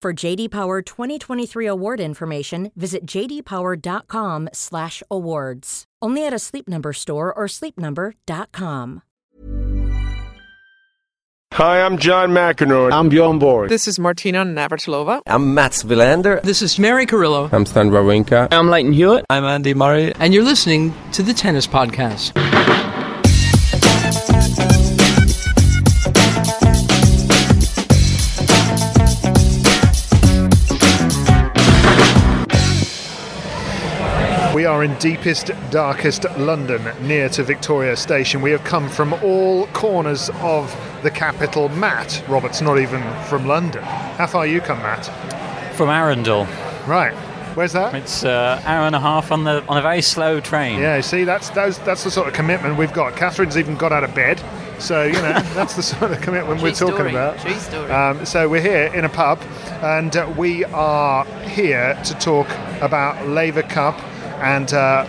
For JD Power 2023 award information, visit jdpower.com/awards. Only at a Sleep Number store or sleepnumber.com. Hi, I'm John McEnroe. I'm Bjorn Borg. This is Martina Navratilova. I'm Mats Wilander. This is Mary Carillo. I'm Stan Wawrinka. I'm Lleyton Hewitt. I'm Andy Murray. And you're listening to the Tennis Podcast. We are in deepest, darkest London, near to Victoria Station. We have come from all corners of the capital. Matt Roberts, not even from London. How far you come, Matt? From Arundel. Right. Where's that? It's an uh, hour and a half on the on a very slow train. Yeah, see, that's that's that's the sort of commitment we've got. Catherine's even got out of bed, so you know that's the sort of commitment we're talking story. about. True story. Um, so we're here in a pub, and uh, we are here to talk about Laver Cup and uh,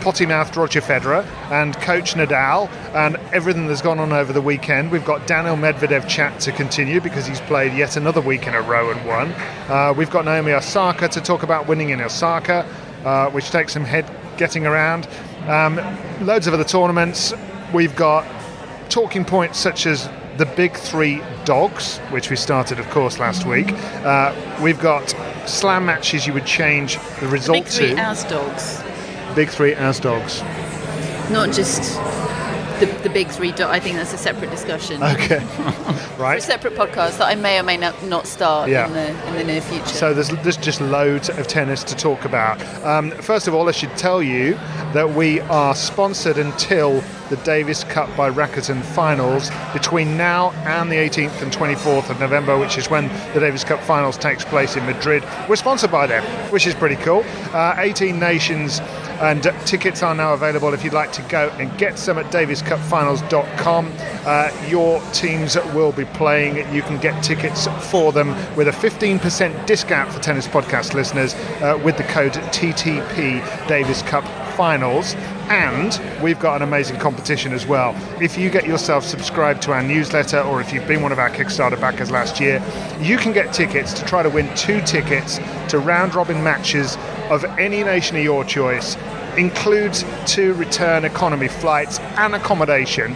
potty-mouthed Roger Federer and Coach Nadal and everything that's gone on over the weekend. We've got Daniil Medvedev chat to continue because he's played yet another week in a row and won. Uh, we've got Naomi Osaka to talk about winning in Osaka, uh, which takes some head getting around. Um, loads of other tournaments. We've got talking points such as the big three dogs, which we started, of course, last week. Uh, we've got slam matches you would change the result Big three to. as dogs, big three as dogs. not just the, the big three. Do- I think that's a separate discussion. Okay, right. A separate podcast that I may or may not, not start Yeah. in the in the near future. So there's, there's just loads of tennis to talk about. Um, first of all, I should tell you that we are sponsored until the Davis Cup by Rakuten finals between now and the 18th and 24th of November, which is when the Davis Cup finals takes place in Madrid. We're sponsored by them, which is pretty cool. Uh, 18 nations and tickets are now available if you'd like to go and get some at daviscupfinals.com. Uh, your teams will be playing. You can get tickets for them with a 15% discount for tennis podcast listeners uh, with the code TTP Davis Cup Finals. And we've got an amazing competition as well. If you get yourself subscribed to our newsletter or if you've been one of our Kickstarter backers last year, you can get tickets to try to win two tickets to round robin matches of any nation of your choice. Includes two return economy flights and accommodation.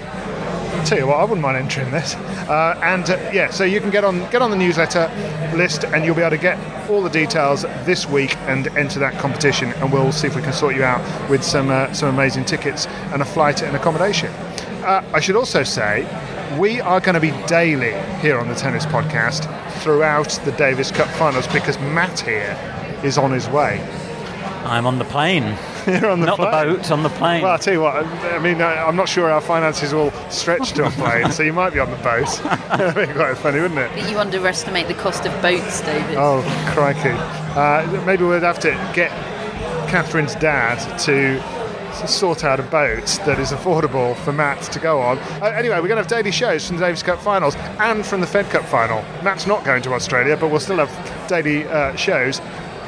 Tell you what, I wouldn't mind entering this. Uh, and uh, yeah, so you can get on get on the newsletter list, and you'll be able to get all the details this week and enter that competition. And we'll see if we can sort you out with some uh, some amazing tickets and a flight and accommodation. Uh, I should also say, we are going to be daily here on the Tennis Podcast throughout the Davis Cup finals because Matt here is on his way. I'm on the plane. You're on the Not plane. the boat, on the plane. Well, I'll tell you what, I I mean, I- I'm not sure our finances will stretch to a plane, so you might be on the boat. That'd be quite funny, wouldn't it? But you underestimate the cost of boats, David. Oh, crikey. Uh, maybe we'd have to get Catherine's dad to sort out a boat that is affordable for Matt to go on. Uh, anyway, we're going to have daily shows from the Davis Cup finals and from the Fed Cup final. Matt's not going to Australia, but we'll still have daily uh, shows.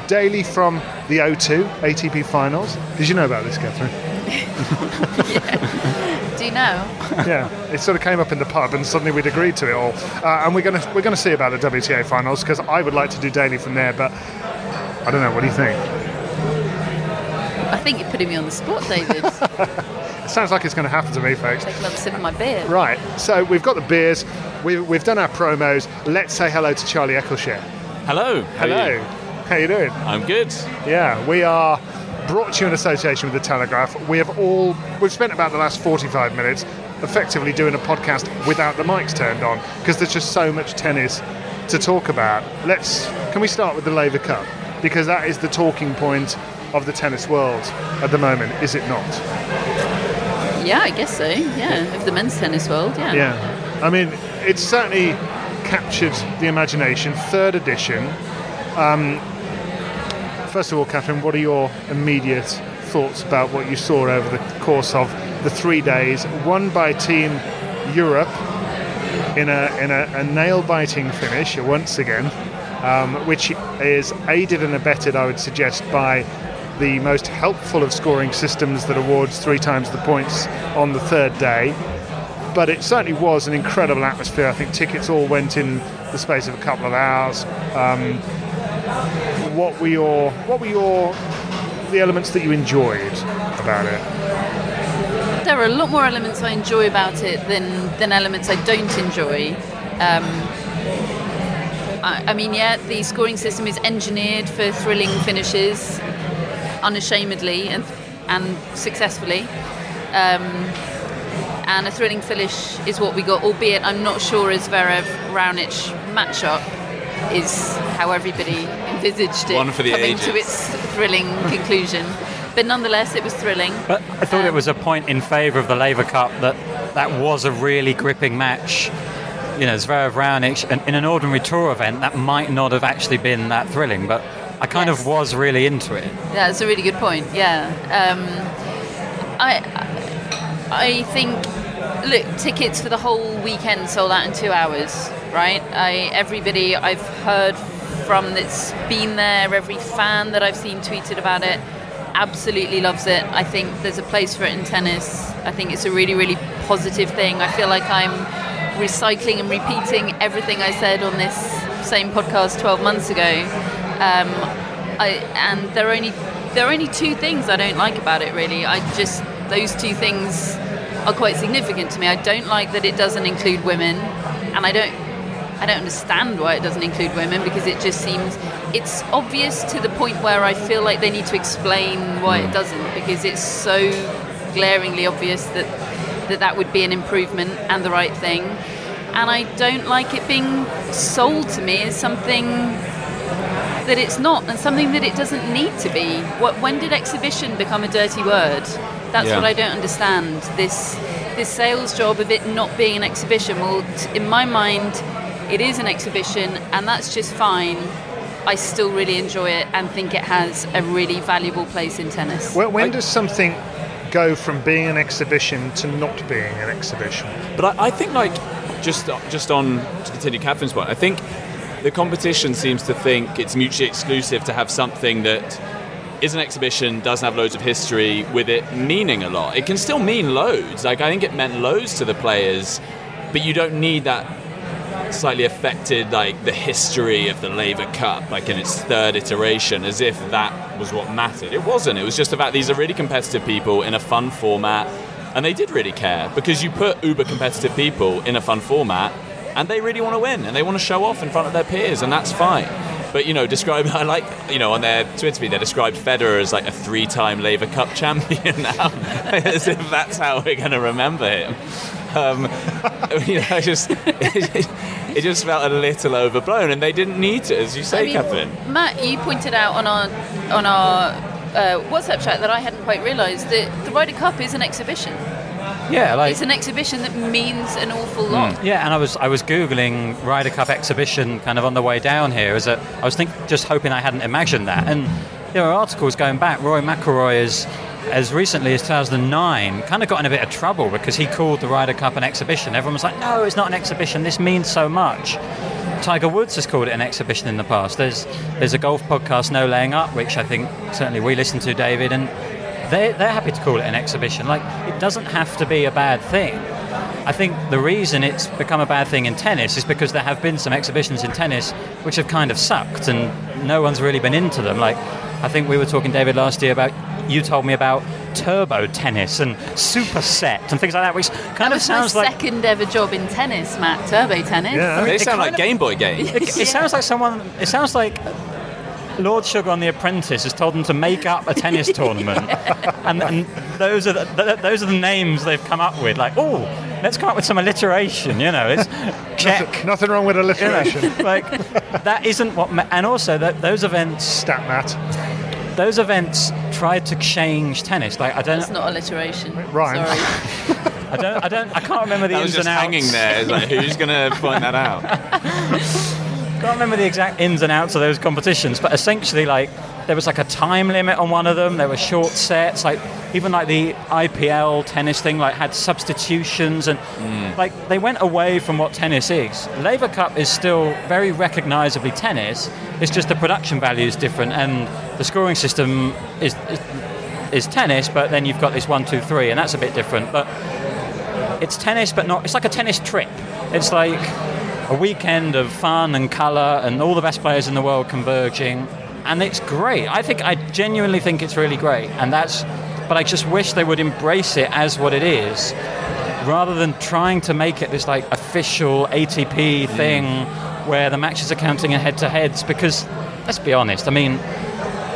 Daily from the O2 ATP finals. Did you know about this, Catherine? Do you know? yeah, it sort of came up in the pub, and suddenly we'd agreed to it all. Uh, and we're gonna we're gonna see about the WTA finals because I would like to do daily from there, but I don't know. What do you think? I think you're putting me on the spot, David. It sounds like it's going to happen to me, folks. Take another sip of my beer. Right, so we've got the beers, we've, we've done our promos. Let's say hello to Charlie Eccleshare. Hello. How are Hello. You? How you doing? I'm good. Yeah, we are brought to you in association with the Telegraph. We have all we've spent about the last 45 minutes effectively doing a podcast without the mics turned on because there's just so much tennis to talk about. Let's can we start with the Laver Cup because that is the talking point of the tennis world at the moment, is it not? Yeah, I guess so. Yeah, of the men's tennis world. Yeah. Yeah, I mean, it's certainly captured the imagination. Third edition. Um, first of all, Catherine, what are your immediate thoughts about what you saw over the course of the three days? Won by Team Europe in a in a, a nail-biting finish once again, um, which is aided and abetted, I would suggest, by the most helpful of scoring systems that awards three times the points on the third day but it certainly was an incredible atmosphere. I think tickets all went in the space of a couple of hours. Um, what were your what were your the elements that you enjoyed about it? There are a lot more elements I enjoy about it than than elements I don't enjoy. Um, I, I mean, yeah, the scoring system is engineered for thrilling finishes, unashamedly and and successfully. Um, and a thrilling finish is what we got, albeit I'm not sure as Zverev Raonic matchup is how everybody envisaged it One for the coming to its thrilling conclusion. But nonetheless, it was thrilling. But I thought it Um, was a point in favour of the Laver Cup that that was a really gripping match. You know, Zverev Raonic, and in an ordinary tour event, that might not have actually been that thrilling, but I kind Yes. of was really into it. Yeah, that's a really good point. Yeah, um, I I think look tickets for the whole weekend sold out in two hours. Right, I everybody I've heard from that's been there, every fan that I've seen tweeted about it, absolutely loves it. I think there's a place for it in tennis. I think it's a really really positive thing. I feel like I'm recycling and repeating everything I said on this same podcast 12 months ago. Um, I, and there are only there are only two things I don't like about it. Really, I just those two things are quite significant to me. I don't like that it doesn't include women, and I don't I don't understand why it doesn't include women because it just seems it's obvious to the point where I feel like they need to explain why it hmm. doesn't because it's so glaringly obvious that that that would be an improvement and the right thing. And I don't like it being sold to me as something that it's not and something that it doesn't need to be. What, when did exhibition become a dirty word? That's Yeah. what I don't understand. This this sales job of it not being an exhibition. Well, t- in my mind, it is an exhibition, and that's just fine. I still really enjoy it and think it has a really valuable place in tennis. When, when does something go from being an exhibition to not being an exhibition? But I, I think, like, just uh, just on to continue Catherine's point, I think the competition seems to think it's mutually exclusive to have something that is an exhibition, doesn't have loads of history, with it meaning a lot. It can still mean loads. Like I think it meant loads to the players, but you don't need that slightly affected like the history of the Laver Cup, like in its third iteration, as if that was what mattered. It wasn't. It was just about these are really competitive people in a fun format, and they did really care because you put uber competitive people in a fun format, and they really want to win and they want to show off in front of their peers, and that's fine. But you know, describe I like you know on their Twitter feed they described Federer as like a three-time Laver Cup champion now, as if that's how we're going to remember him. Um, you know, I just it just felt a little overblown, and they didn't need to, as you say, I mean, Catherine. Matt, you pointed out on our on our uh, WhatsApp chat that I hadn't quite realised that the Ryder Cup is an exhibition. Yeah, like It's an exhibition that means an awful lot. Hmm. Yeah, and I was I was googling Ryder Cup exhibition kind of on the way down here. As a, I was think just hoping I hadn't imagined that. And there are articles going back. Rory McIlroy is as recently as 2009 kind of got in a bit of trouble because he called the Ryder Cup an exhibition. Everyone was like, "No, it's not an exhibition. This means so much." Tiger Woods has called it an exhibition in the past. There's there's a golf podcast, No Laying Up, which I think certainly we listen to, David, and they they're happy to call it an exhibition. Like it doesn't have to be a bad thing. I think the reason it's become a bad thing in tennis is because there have been some exhibitions in tennis which have kind of sucked and no one's really been into them. Like, I think we were talking, David, last year about, you told me about turbo tennis and super set and things like that, which kind That of sounds my like second ever job in tennis, Matt. Turbo tennis. Yeah. They it sound like of- Game Boy games. It, it sounds like someone. It sounds like Lord Sugar on The Apprentice has told them to make up a tennis tournament, and, and those are the, th- those are the names they've come up with. Like, oh, let's come up with some alliteration. You know, it's check. Nothing wrong with You know, alliteration. like that isn't what. Ma- and also, that those events, Stat Matt. those events tried to change tennis. Like, I don't, It's not alliteration. Rhymes. Sorry. I don't, I don't, I can't remember the That was ins just and outs. hanging there. It's like, who's going to find that out? Can't remember the exact ins and outs of those competitions, but essentially, like, there was like a time limit on one of them. There were short sets, like even like the IPL tennis thing, like had substitutions, and mm. like they went away from what tennis is. Laver Cup is still very recognisably tennis. It's just the production value is different, and the scoring system is, is is tennis, but then you've got this one, two, three, and that's a bit different. But it's tennis, but not. It's like a tennis trip. It's like a weekend of fun and colour and all the best players in the world converging, and it's great. I think I genuinely think it's really great, and that's. But I just wish they would embrace it as what it is, rather than trying to make it this like official ATP mm. thing where the matches are counting in head-to-heads. Because let's be honest, I mean.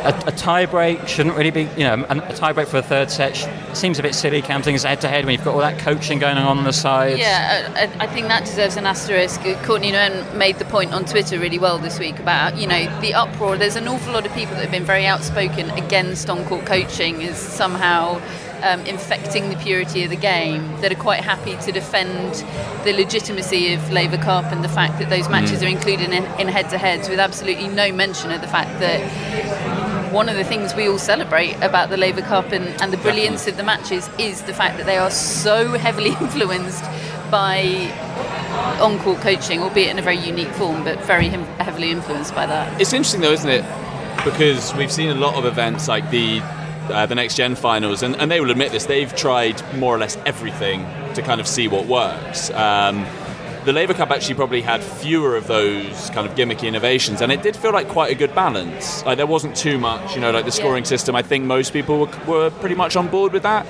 A, a tie break shouldn't really be, you know, a, a tie break for a third set sh- seems a bit silly counting as head to head when you've got all that coaching going on on the side. Yeah, I, I think that deserves an asterisk. Courtney Nguyen made the point on Twitter really well this week about, you know, the uproar. There's an awful lot of people that have been very outspoken against on-court coaching is somehow um, infecting the purity of the game, that are quite happy to defend the legitimacy of Laver Cup and the fact that those matches are included in, in head-to-heads with absolutely no mention of the fact that one of the things we all celebrate about the Laver Cup and, and the brilliance of the matches is the fact that they are so heavily influenced by on-court coaching, albeit in a very unique form, but very hem- heavily influenced by that. It's interesting though, isn't it? Because we've seen a lot of events like the uh, the next gen finals, and, and they will admit this. They've tried more or less everything to kind of see what works. Um, the Laver Cup actually probably had fewer of those kind of gimmicky innovations, and it did feel like quite a good balance. Like there wasn't too much, you know, like the scoring Yeah. system. I think most people were, were pretty much on board with that.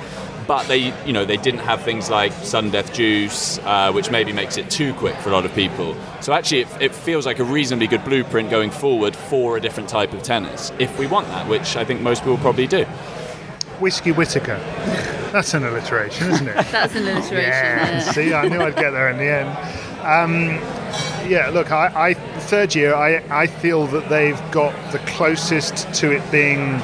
But they, you know, they didn't have things like sudden death deuce, uh, which maybe makes it too quick for a lot of people. So actually, it, it feels like a reasonably good blueprint going forward for a different type of tennis, if we want that, which I think most people probably do. Whiskey Whitaker. That's an alliteration, isn't it? That's an alliteration. Yeah. yeah. See, I knew I'd get there in the end. Um, yeah, look, I, I third year, I, I feel that they've got the closest to it being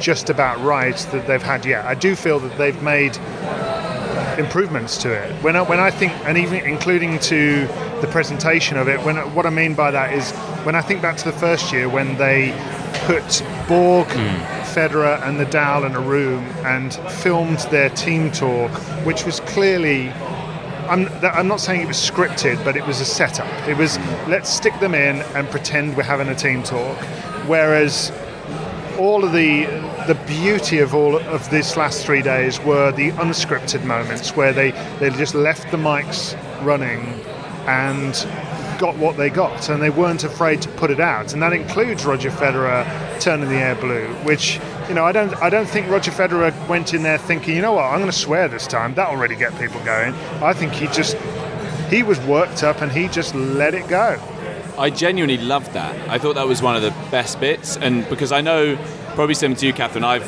just about right that they've had yet. I do feel that they've made improvements to it. When I, when I think, and even including to the presentation of it, when what I mean by that is when I think back to the first year when they put Borg, Federer, and Nadal in a room and filmed their team talk, which was clearly. I'm, I'm not saying it was scripted, but it was a setup. It was let's stick them in and pretend we're having a team talk. Whereas all of the the beauty of all of this last three days were the unscripted moments where they they just left the mics running and got what they got and they weren't afraid to put it out. And that includes Roger Federer turning the air blue which you know I don't I don't think Roger Federer went in there thinking you know what? I'm going to swear this time. That'll really get people going. I think he just he was worked up and he just let it go. I genuinely loved that. I thought that was one of the best bits, and because I know, probably similar to you, Catherine, I've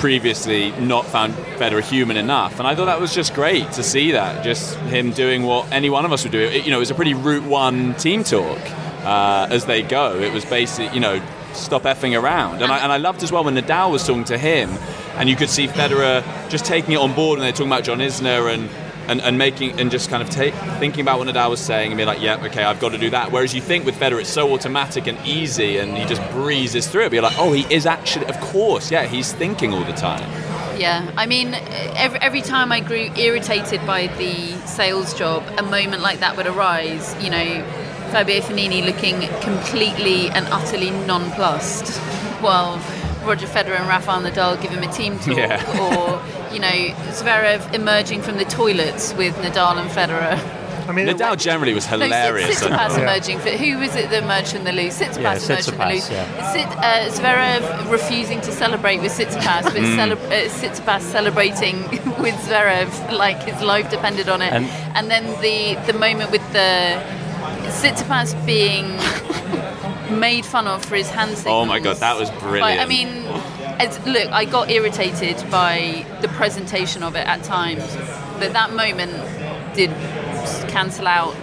previously not found Federer human enough, and I thought that was just great to see that, just him doing what any one of us would do. It, you know, it was a pretty Route One team talk uh, as they go. It was basically, you know, stop effing around, and I, and I loved as well when Nadal was talking to him, and you could see Federer just taking it on board, and they're talking about John Isner and and, and making and just kind of take, thinking about what Nadal was saying and be like, yeah, okay, I've got to do that. Whereas you think with Federer, it's so automatic and easy, and he just breezes through it. Be like, oh, he is actually, of course, yeah, he's thinking all the time. Yeah, I mean, every, every time I grew irritated by the sales job, a moment like that would arise. You know, Fabio Fognini looking completely and utterly nonplussed, while Roger Federer and Rafael Nadal give him a team talk, Yeah. or you know, Zverev emerging from the toilets with Nadal and Federer. I mean, Nadal generally was hilarious. Sit- Tsitsipas Yeah. emerging. For, who was it that emerged from the loose? Tsitsipas Yeah, emerged from the Tsitsipas, loose. yeah. Sit, uh, Zverev refusing to celebrate with Tsitsipas, but Mm. cele- uh, Tsitsipas celebrating with Zverev like his life depended on it. And- And, then the the moment with the Tsitsipas being made fun of for his hand signals. Oh my God, that was Like, I mean, it's, look, I got irritated by the presentation of it at times, but that moment did cancel out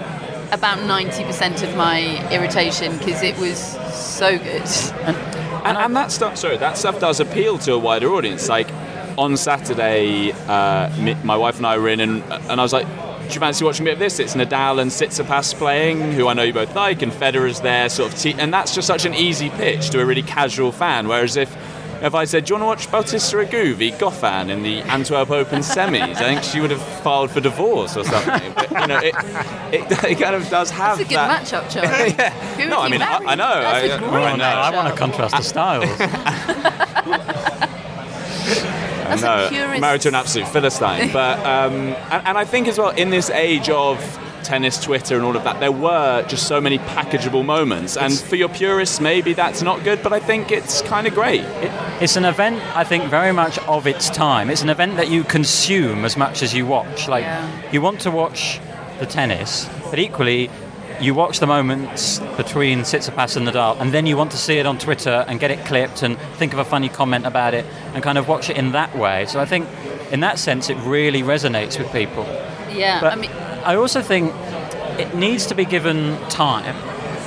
about 90% of my irritation because it was so good. and, and that stuff, sorry, that stuff does appeal to a wider audience. Like on Saturday, uh, my wife and I were in, and, and I was like, "Do you fancy watching a bit of this?" It's Nadal and Tsitsipas playing, who I know you both like, and Federer's there, sort of, te- and that's just such an easy pitch to a really casual fan. Whereas if if I said, "Do you want to watch Bautista Agut v Goffin in the Antwerp Open semis?" I think she would have filed for divorce or something. But you know, it, it, it kind of does have That's a good that. matchup, Charlie. Who No, would I mean, I. I know. That's a I, great I Oh, know. no, I want to contrast the styles. That's no, a married to an absolute philistine. But um, and, and I think as well in this age of tennis Twitter and all of that, there were just so many packageable moments. And for your purists, maybe that's not good, but I think it's kind of great. It, it's an event, I think, very much of its time. It's an event that you consume as much as you watch. Like, Yeah. you want to watch the tennis, but equally, you watch the moments between Tsitsipas and Nadal, and then you want to see it on Twitter and get it clipped and think of a funny comment about it and kind of watch it in that way. So I think, in that sense, it really resonates with people. Yeah, But I mean, I also think it needs to be given time.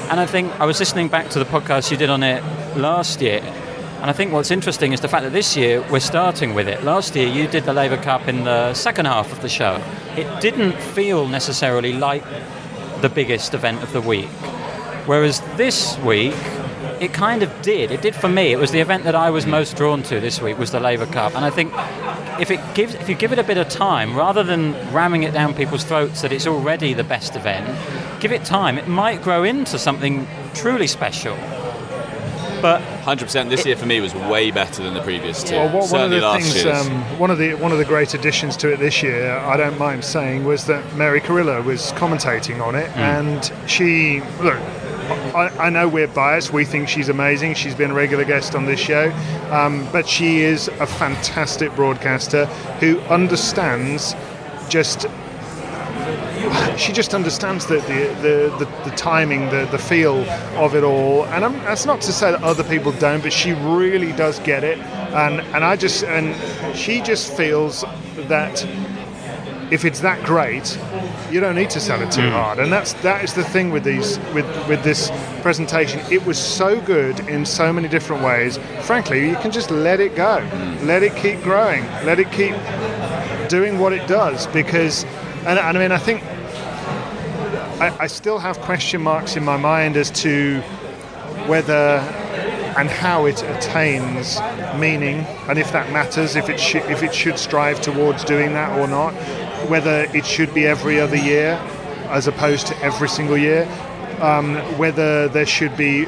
And I think I was listening back to the podcast you did on it last year. And I think what's interesting is the fact that this year we're starting with it. Last year you did the Laver Cup in the second half of the show. It didn't feel necessarily like the biggest event of the week. Whereas this week, it kind of did. It did for me. It was the event that I was most drawn to this week was the Laver Cup. And I think if it gives, if you give it a bit of time, rather than ramming it down people's throats that it's already the best event, give it time. It might grow into something truly special. But 100% this year for me was way better than the previous two. Well, what, one of Certainly the last things, um, one of the one of the great additions to it this year, I don't mind saying, was that Mary Carillo was commentating on it, and she look. I, I know we're biased. We think she's amazing. She's been a regular guest on this show, um, but she is a fantastic broadcaster who understands just she just understands the the, the, the, the timing, the, the feel of it all. And I'm, that's not to say that other people don't, but she really does get it. And and I just and she just feels that if it's that great, you don't need to sell it too mm. hard. And that's that is the thing with these with with this presentation. It was so good in so many different ways. Frankly, you can just let it go, mm. let it keep growing, let it keep doing what it does because and, and I mean I think I, I still have question marks in my mind as to whether and how it attains meaning and if that matters if it should if it should strive towards doing that or not whether it should be every other year as opposed to every single year um, whether there should be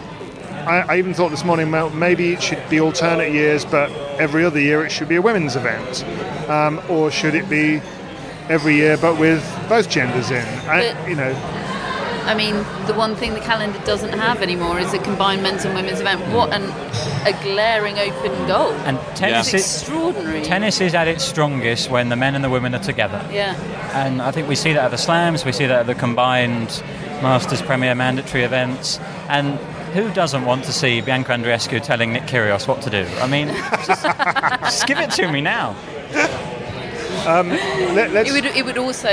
I, I even thought this morning well, maybe it should be alternate years but every other year it should be a women's event. Um, or should it be every year but with both genders in? I, you know I mean, the one thing the calendar doesn't have anymore is a combined men's and women's event. What an a glaring open goal. and tennis It's is extraordinary. tennis is at its strongest when the men and the women are together. Yeah. And I think we see that at the slams, we see that at the combined Masters Premier mandatory events. And who doesn't want to see Bianca Andreescu telling Nick Kyrgios what to do? I mean, just, just give it to me now. Um, let, let's It would, it would also,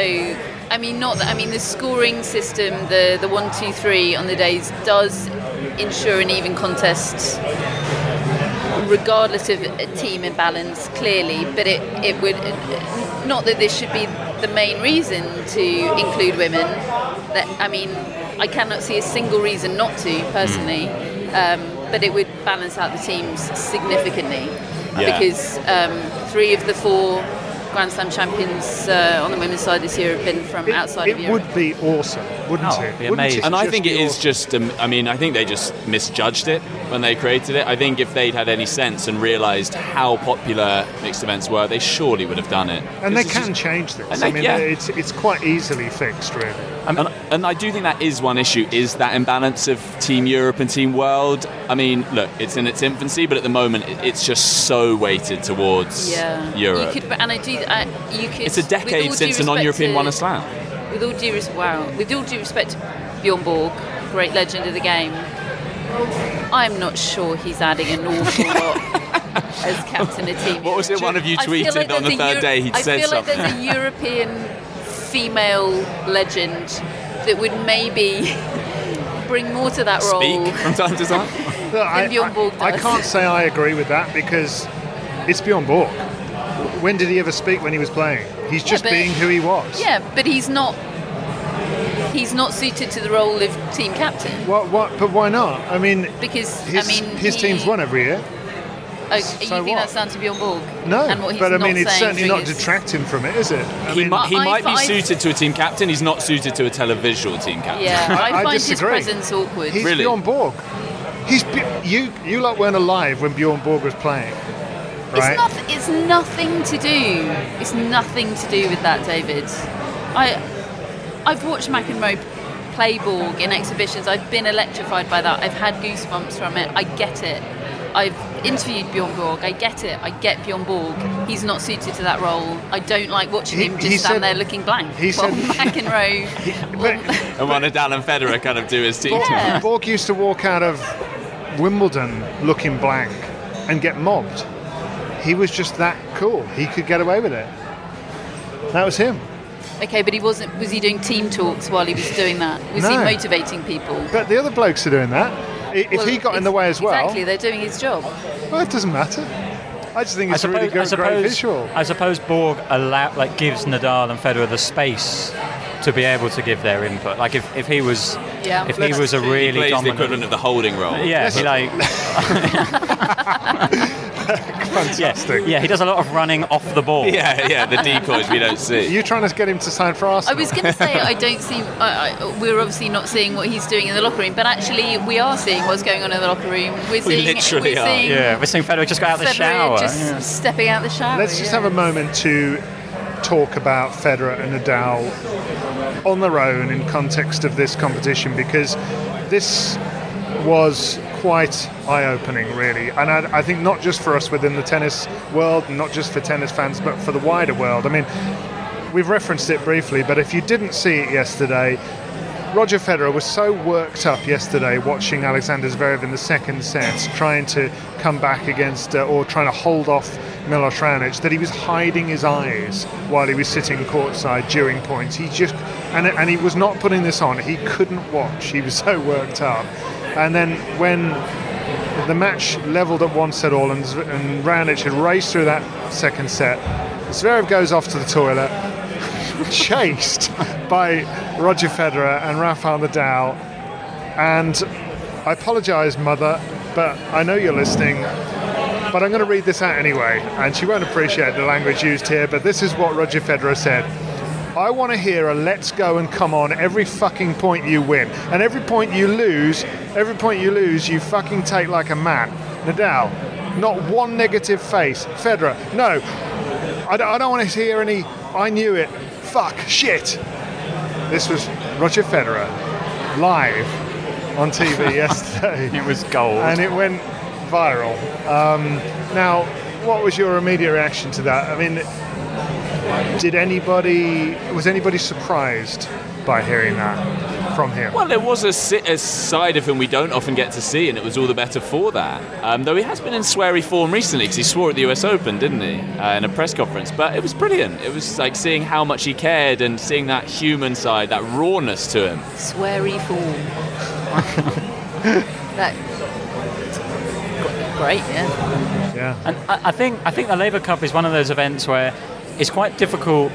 I mean, not that, I mean, the scoring system, the, the one, two, three on the days does ensure an even contest regardless of a team imbalance, clearly, but it, it would, not that this should be the main reason to include women. That I mean, I cannot see a single reason not to, personally, um, but it would balance out the teams significantly. Yeah. Because um, three of the four Grand Slam champions uh, on the women's side this year have been from It, outside it of Europe. It would be awesome, wouldn't Oh, it? it'd be Wouldn't amazing. And I think it be is just. Um, I mean, I think they just misjudged it when they created it. I think if they'd had any sense and realised how popular mixed events were, they surely would have done it. And they This is can just- change this. And I mean, yeah. it's it's quite easily fixed, really. And, and I do think that is one issue: is that imbalance of Team Europe and Team World. I mean, look, it's in its infancy, but at the moment, it- it's just so weighted towards yeah, Europe. You could, and I do. Uh, you could. it's a decade since a non-European to- won a slam. With all due res- wow, with all due respect to Bjorn Borg, great legend of the game, I'm not sure he's adding an awful lot as captain of team. What was it? One of you tweeted like on the third Euro- day he'd I said feel something. like there's a European female legend that would maybe bring more to that role. Speak from time to time. Look, I, Bjorn Borg I, I can't say I agree with that because it's Bjorn Borg. When did he ever speak when he was playing? He's just but- being who he was. Yeah, but he's not. He's not suited to the role of team captain What, what, but why not? I mean, because his, I mean his he- team's won every year. Oh, you So think what? that's down to Bjorn Borg? No, and what he's but I mean, it's certainly not triggers- detracting from it, is it? I He, mean, might, he I- might be I- suited to a team captain. He's not suited to a televisual team captain. Yeah, I, I find his disagree. presence awkward. he's Really? Bjorn Borg. He's you. You lot weren't alive when Bjorn Borg was playing, right? It's, not, it's nothing to do. It's nothing to do with that, David. I, I've watched McEnroe play Borg in exhibitions. I've been electrified by that. I've had goosebumps from it. I get it. I've interviewed Bjorn Borg. I get it. I get Bjorn Borg. He's not suited to that role. I don't like watching He- him just he stand said- there looking blank. he While said- McEnroe. But And one of Nadal and Federer kind of do his team. Borg, Yeah. Borg used to walk out of Wimbledon looking blank and get mobbed. He was just that cool. He could get away with it. That was him. okay, but he wasn't. Was he doing team talks while he was doing that? Was he motivating people? But the other blokes are doing that. If Well, he got in the way as well, Exactly, they're doing his job. well, it doesn't matter. I just think I it's a really suppose, good, great visual. I suppose Borg allow, like gives Nadal and Federer the space to be able to give their input. Like if, if he was Yeah. if he was a really He really plays the equivalent of the holding role. yeah, he like Fantastic. yeah, he does a lot of running off the ball. Yeah, yeah, the decoys we don't Are see. you trying to get him to sign for Arsenal. I was going to say I don't see. I, I, we're obviously not seeing what he's doing in the locker room, but actually we are seeing what's going on in the locker room. We're seeing. literally we're are. seeing Yeah, we're seeing Federer just go out of the shower. just yeah. stepping out the shower. Let's just yeah. have a moment to talk about Federer and Nadal on their own in context of this competition because this was quite eye-opening, really, and I, I think not just for us within the tennis world, not just for tennis fans, but for the wider world. I mean, we've referenced it briefly, but if you didn't see it yesterday, Roger Federer was so worked up yesterday watching Alexander Zverev in the second set, trying to come back against uh, or trying to hold off Milos Raonic, that he was hiding his eyes while he was sitting courtside during points. He just and and he was not putting this on. He couldn't watch. He was so worked up. And then when the match leveled at one set all, and, and Raonic had raced through that second set, Zverev goes off to the toilet chased by Roger Federer and Rafael Nadal. And I apologise, mother, but I know you're listening. But I'm going to read this out anyway, and she won't appreciate the language used here. But this is what Roger Federer said. I want to hear a let's go and come on every fucking point you win. And every point you lose, every point you lose, you fucking take like a man. Nadal, not one negative face. Federer, no. I don't, I don't want to hear any, I knew it. Fuck, shit. This was Roger Federer live on TV yesterday. It was gold. and it went viral. Um, now, what was your immediate reaction to that? I mean, did anybody was anybody surprised by hearing that from him? Well, there was a, a side of him we don't often get to see, and it was all the better for that. Um, though he has been in sweary form recently, because he swore at the US Open, didn't he, uh, in a press conference. But it was brilliant. It was like seeing how much he cared and seeing that human side, that rawness to him. sweary form. that great, yeah. yeah. And I, I think I think the Laver Cup is one of those events where it's quite difficult,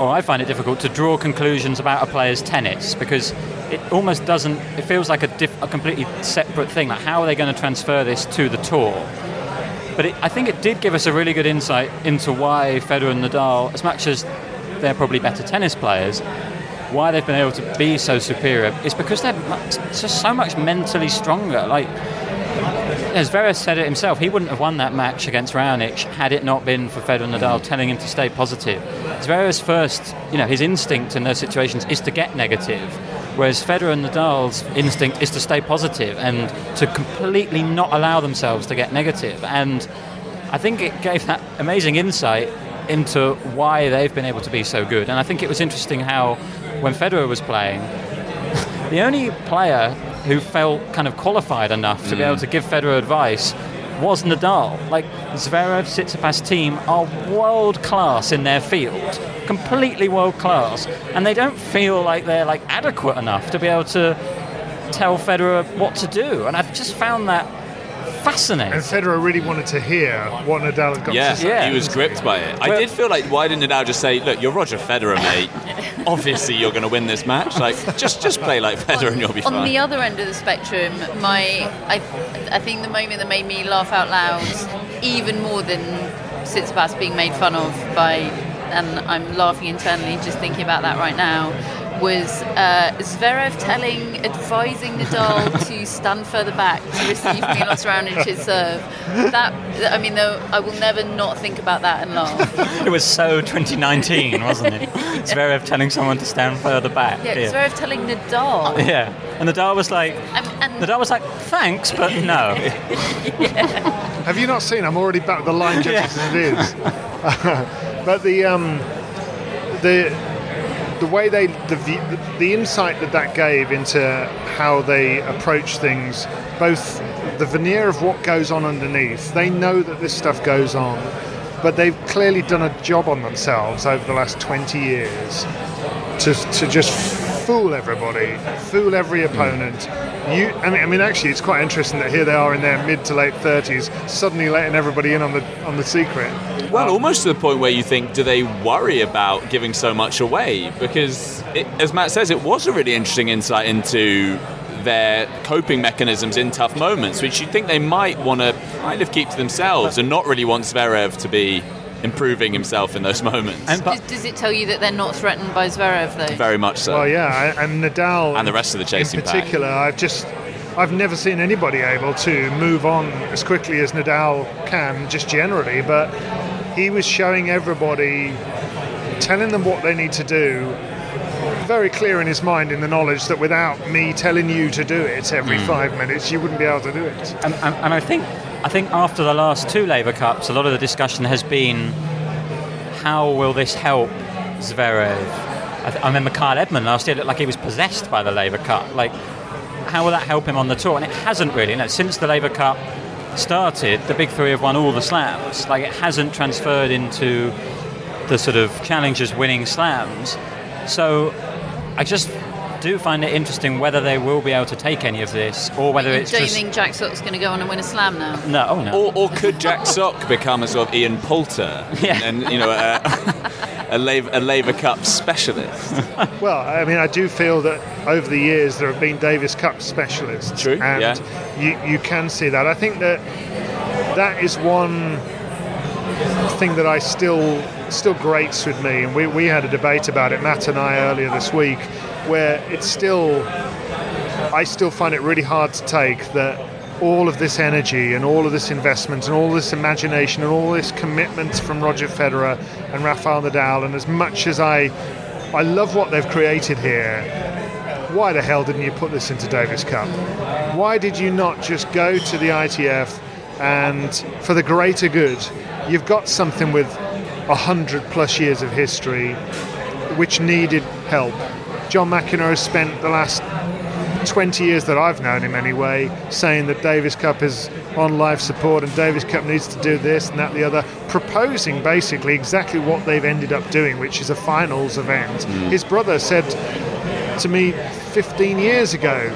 or I find it difficult to draw conclusions about a player's tennis because it almost doesn't. It feels like a, diff, a completely separate thing. Like how are they going to transfer this to the tour? But it, I think it did give us a really good insight into why Federer and Nadal, as much as they're probably better tennis players, why they've been able to be so superior is because they're just so much mentally stronger. Like, as Zverev said it himself, he wouldn't have won that match against Raonic had it not been for Federer and Nadal mm. telling him to stay positive. Zverev's first, you know, his instinct in those situations is to get negative, whereas Federer and Nadal's instinct is to stay positive and to completely not allow themselves to get negative. And I think it gave that amazing insight into why they've been able to be so good. And I think it was interesting how when Federer was playing, the only player who felt kind of qualified enough to be able mm. to give Federer advice was Nadal. Like Zverev, Tsitsipas team are world class in their field, completely world class, and they don't feel like they're like adequate enough to be able to tell Federer what to do. And I've just found that fascinating. And Federer really wanted to hear what Nadal had got Yeah, to say. Yeah. he was gripped by it. I Well- did feel like, why didn't Nadal just say, "Look, you're Roger Federer, mate. Obviously, you're going to win this match. Like, just just play like Federer, and you'll be on fine." On the other end of the spectrum, my I, I think the moment that made me laugh out loud, even more than Tsitsipas being made fun of by, and I'm laughing internally just thinking about that right now, was uh, Zverev telling, advising Nadal to stand further back to receive Milos Raonic's serve. That I mean, though, I will never not think about that and laugh. It was so 2019, wasn't it? Zverev telling someone to stand further back. Yeah, Zverev telling Nadal. Yeah. And Nadal was like, And, and Nadal was like, thanks, but no. Have you not seen? I'm already back with the line judges as it is. but the um, the the way they the, the insight that that gave into how they approach things, both the veneer of what goes on underneath. They know that this stuff goes on, but they've clearly done a job on themselves over the last 20 years to to just fool everybody, fool every opponent. You, I mean, I mean, actually, it's quite interesting that here they are in their mid to late 30s, suddenly letting everybody in on the on the secret. Well, um, almost to the point where you think, do they worry about giving so much away? Because, it, as Matt says, it was a really interesting insight into their coping mechanisms in tough moments, which you think they might want to kind of keep to themselves and not really want Zverev to be improving himself in those moments. And, does, but, does it tell you that they're not threatened by Zverev though? Very much so. Well, yeah, and Nadal And the rest of the chasing in pack. particular, I've just I've never seen anybody able to move on as quickly as Nadal can, just generally. But he was showing everybody, telling them what they need to do. Very clear in his mind, in the knowledge that without me telling you to do it every hmm. five minutes, you wouldn't be able to do it. and, and, and I think I think after the last two Laver Cups, a lot of the discussion has been how will this help Zverev? I, th- I remember Kyle Edmund last year looked like he was possessed by the Laver Cup. Like, how will that help him on the tour? And it hasn't really. You know, since the Laver Cup started, the big three have won all the slams. Like, it hasn't transferred into the sort of challengers winning slams. So, I just do find it interesting whether they will be able to take any of this or whether you it's don't just think Jack Sock's going to go on and win a slam now? no, oh no. Or, or could Jack Sock become a sort of Ian Poulter Yeah. and, you know, a, a, Laver, a Laver Cup specialist? Well, I mean, I do feel that over the years there have been Davis Cup specialists, True, and yeah. you you can see that. I think that that is one thing that I still still grates with me, and we, we had a debate about it, Matt and I earlier this week, where it's still I still find it really hard to take that all of this energy and all of this investment and all this imagination and all this commitment from Roger Federer and Rafael Nadal, and as much as I I love what they've created here. Why the hell didn't you put this into Davis Cup? Why did you not just go to the ITF and, for the greater good, you've got something with a hundred plus years of history, which needed help. John McEnroe has spent the last 20 years that I've known him anyway, saying that Davis Cup is on life support and Davis Cup needs to do this and that, the other, proposing basically exactly what they've ended up doing, which is a finals event. Mm. His brother said to me 15 years ago,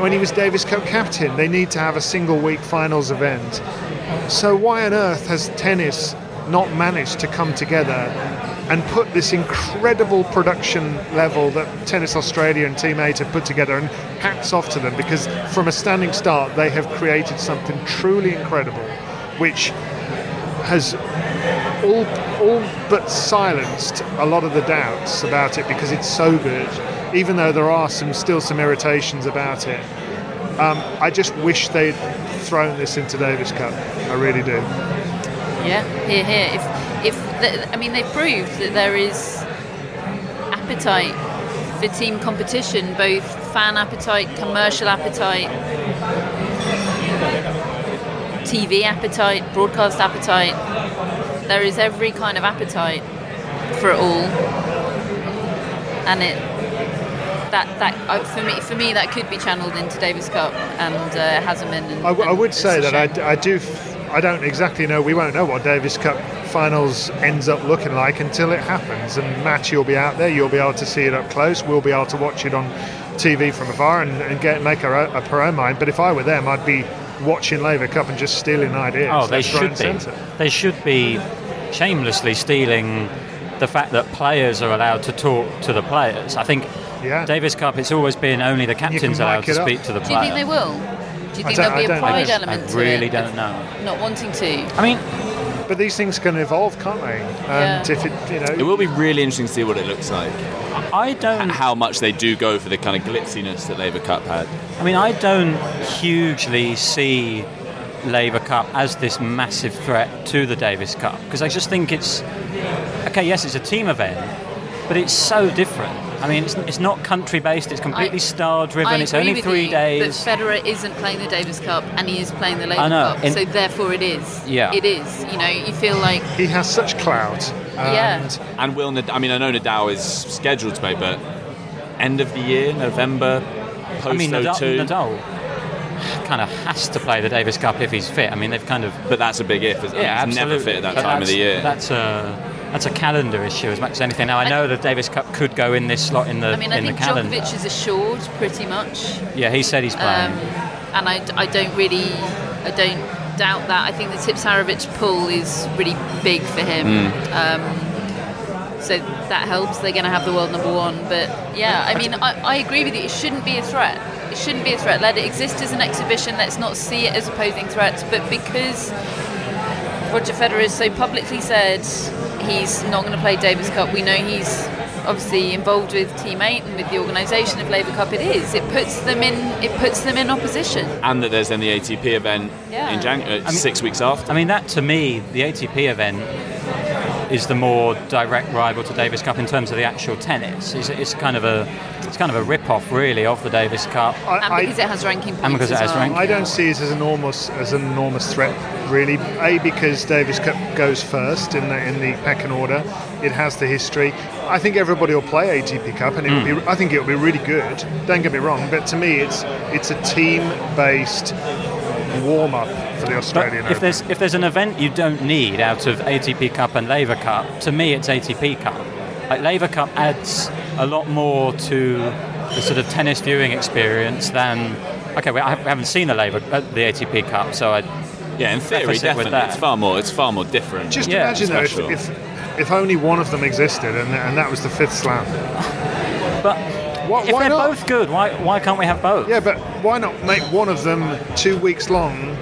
when he was Davis Cup captain, they need to have a single week finals event. So, why on earth has tennis not managed to come together and put this incredible production level that Tennis Australia and Team 8 have put together? And hats off to them because from a standing start, they have created something truly incredible. which has all all but silenced a lot of the doubts about it because it's so good. Even though there are some still some irritations about it, um, I just wish they'd thrown this into Davis Cup. I really do. Yeah, here, here. If, if I mean, they've proved that there is appetite for team competition, both fan appetite, commercial appetite, TV appetite, broadcast appetite. There is every kind of appetite for it all, and it that that uh, for me for me that could be channeled into Davis Cup and uh, hasn't been. And, I, w- I and would say that I, do. F- I don't exactly know. We won't know what Davis Cup finals ends up looking like until it happens. And Matt, you'll be out there. You'll be able to see it up close. We'll be able to watch it on TV from afar and, and get make our, own- up our own mind. But if I were them, I'd be watching Laver Cup and just stealing ideas. Oh, they should be. centre. They should be shamelessly stealing the fact that players are allowed to talk to the players. I think Yeah. Davis Cup, it's always been only the captains allowed to it up. speak to the players. Do you think they will? Do you I think don't- there'll be I a don't pride know. element I to really it? don't know. Not wanting to. I mean, But these things can evolve, can't they? And Yeah. if it, you know, It will be really interesting to see what it looks like. I don't. And how much they do go for the kind of glitziness that Laver Cup had. I mean, I don't hugely see Laver Cup as this massive threat to the Davis Cup because I just think it's okay. Yes, it's a team event, but it's so different. I mean, it's, it's not country based. It's completely I- star driven. I It's agree only with three you, days. But Federer isn't playing the Davis Cup and he is playing the Laver I know, Cup. in- so therefore it is. Yeah. It is. You know, you feel like he has such clout. Yeah. And And will Nad- I mean, I know Nadal is scheduled to play, but end of the year, November, post I mean, Nadal, 02. Nadal kind of has to play the Davis Cup if he's fit. I mean, they've kind of But that's a big if. Isn't it? yeah, He's absolutely. never fit at that But time of the year. That's a that's a calendar issue as much as anything. Now I know the Davis Cup could go in this slot in the I mean, I in the think calendar. Djokovic is assured pretty much. Yeah, he said he's playing. Um, and I, I don't really, I don't doubt that. I think the Tipsarevic pull is really big for him. Hmm. Um, so that helps. They're going to have the world number one. But yeah, I mean, I, I agree with you. It shouldn't be a threat. It shouldn't be a threat. Let it exist as an exhibition. Let's not see it as opposing threats. But because Roger Federer has so publicly said he's not going to play Davis Cup, we know he's obviously involved with Team 8 and with the organisation of Laver Cup. It is. It puts them in. It puts them in opposition. and that there's then the ATP event Yeah. in January, uh, I mean- six weeks after. I mean, that to me, the ATP event is the more direct rival to Davis Cup in terms of the actual tennis. It's, it's kind of a it's kind of a rip-off, really, of the Davis Cup. I, And I- because it has ranking points. And because it has well. ranking. I don't see it as an enormous as an enormous threat, really. A because Davis Cup goes first in the in the pecking order. It has the history. I think everybody will play ATP Cup, and it'll Hmm. be. I think it'll be really good. Don't get me wrong, but to me, it's it's a team-based warm-up for the But if Open. there's if there's an event you don't need out of ATP Cup and Laver Cup, to me it's ATP Cup. Like Laver Cup adds a lot more to the sort of tennis viewing experience than. Okay, well, I haven't seen the Laver uh, the ATP Cup, so I yeah, in theory, preface with definitely, that. it's far more. It's far more different. Just Yeah, imagine though, if, if if only one of them existed, and, and that was the fifth slam. But Why- if why they're not? both good, why why can't we have both? Yeah, but why not make one of them two weeks long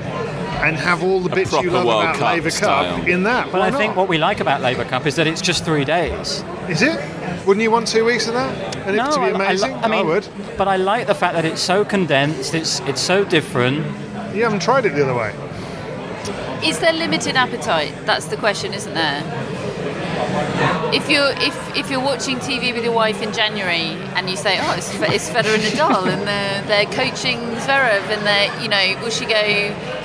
and have all the bits you love World about Cup Laver style. Cup in that? But Why I think what we like about Laver Cup is that it's just three days. Is it? Wouldn't you want two weeks of that? And it to be I li- I li- amazing? I, would. But I like the fact that it's so condensed. It's it's so different. You haven't tried it the other way. Is there limited appetite? That's the question, isn't there? If you're if, if you're watching TV with your wife in January and you say, oh, it's, it's Federer and Nadal and they're, they're coaching Zverev and they're you know, will she go?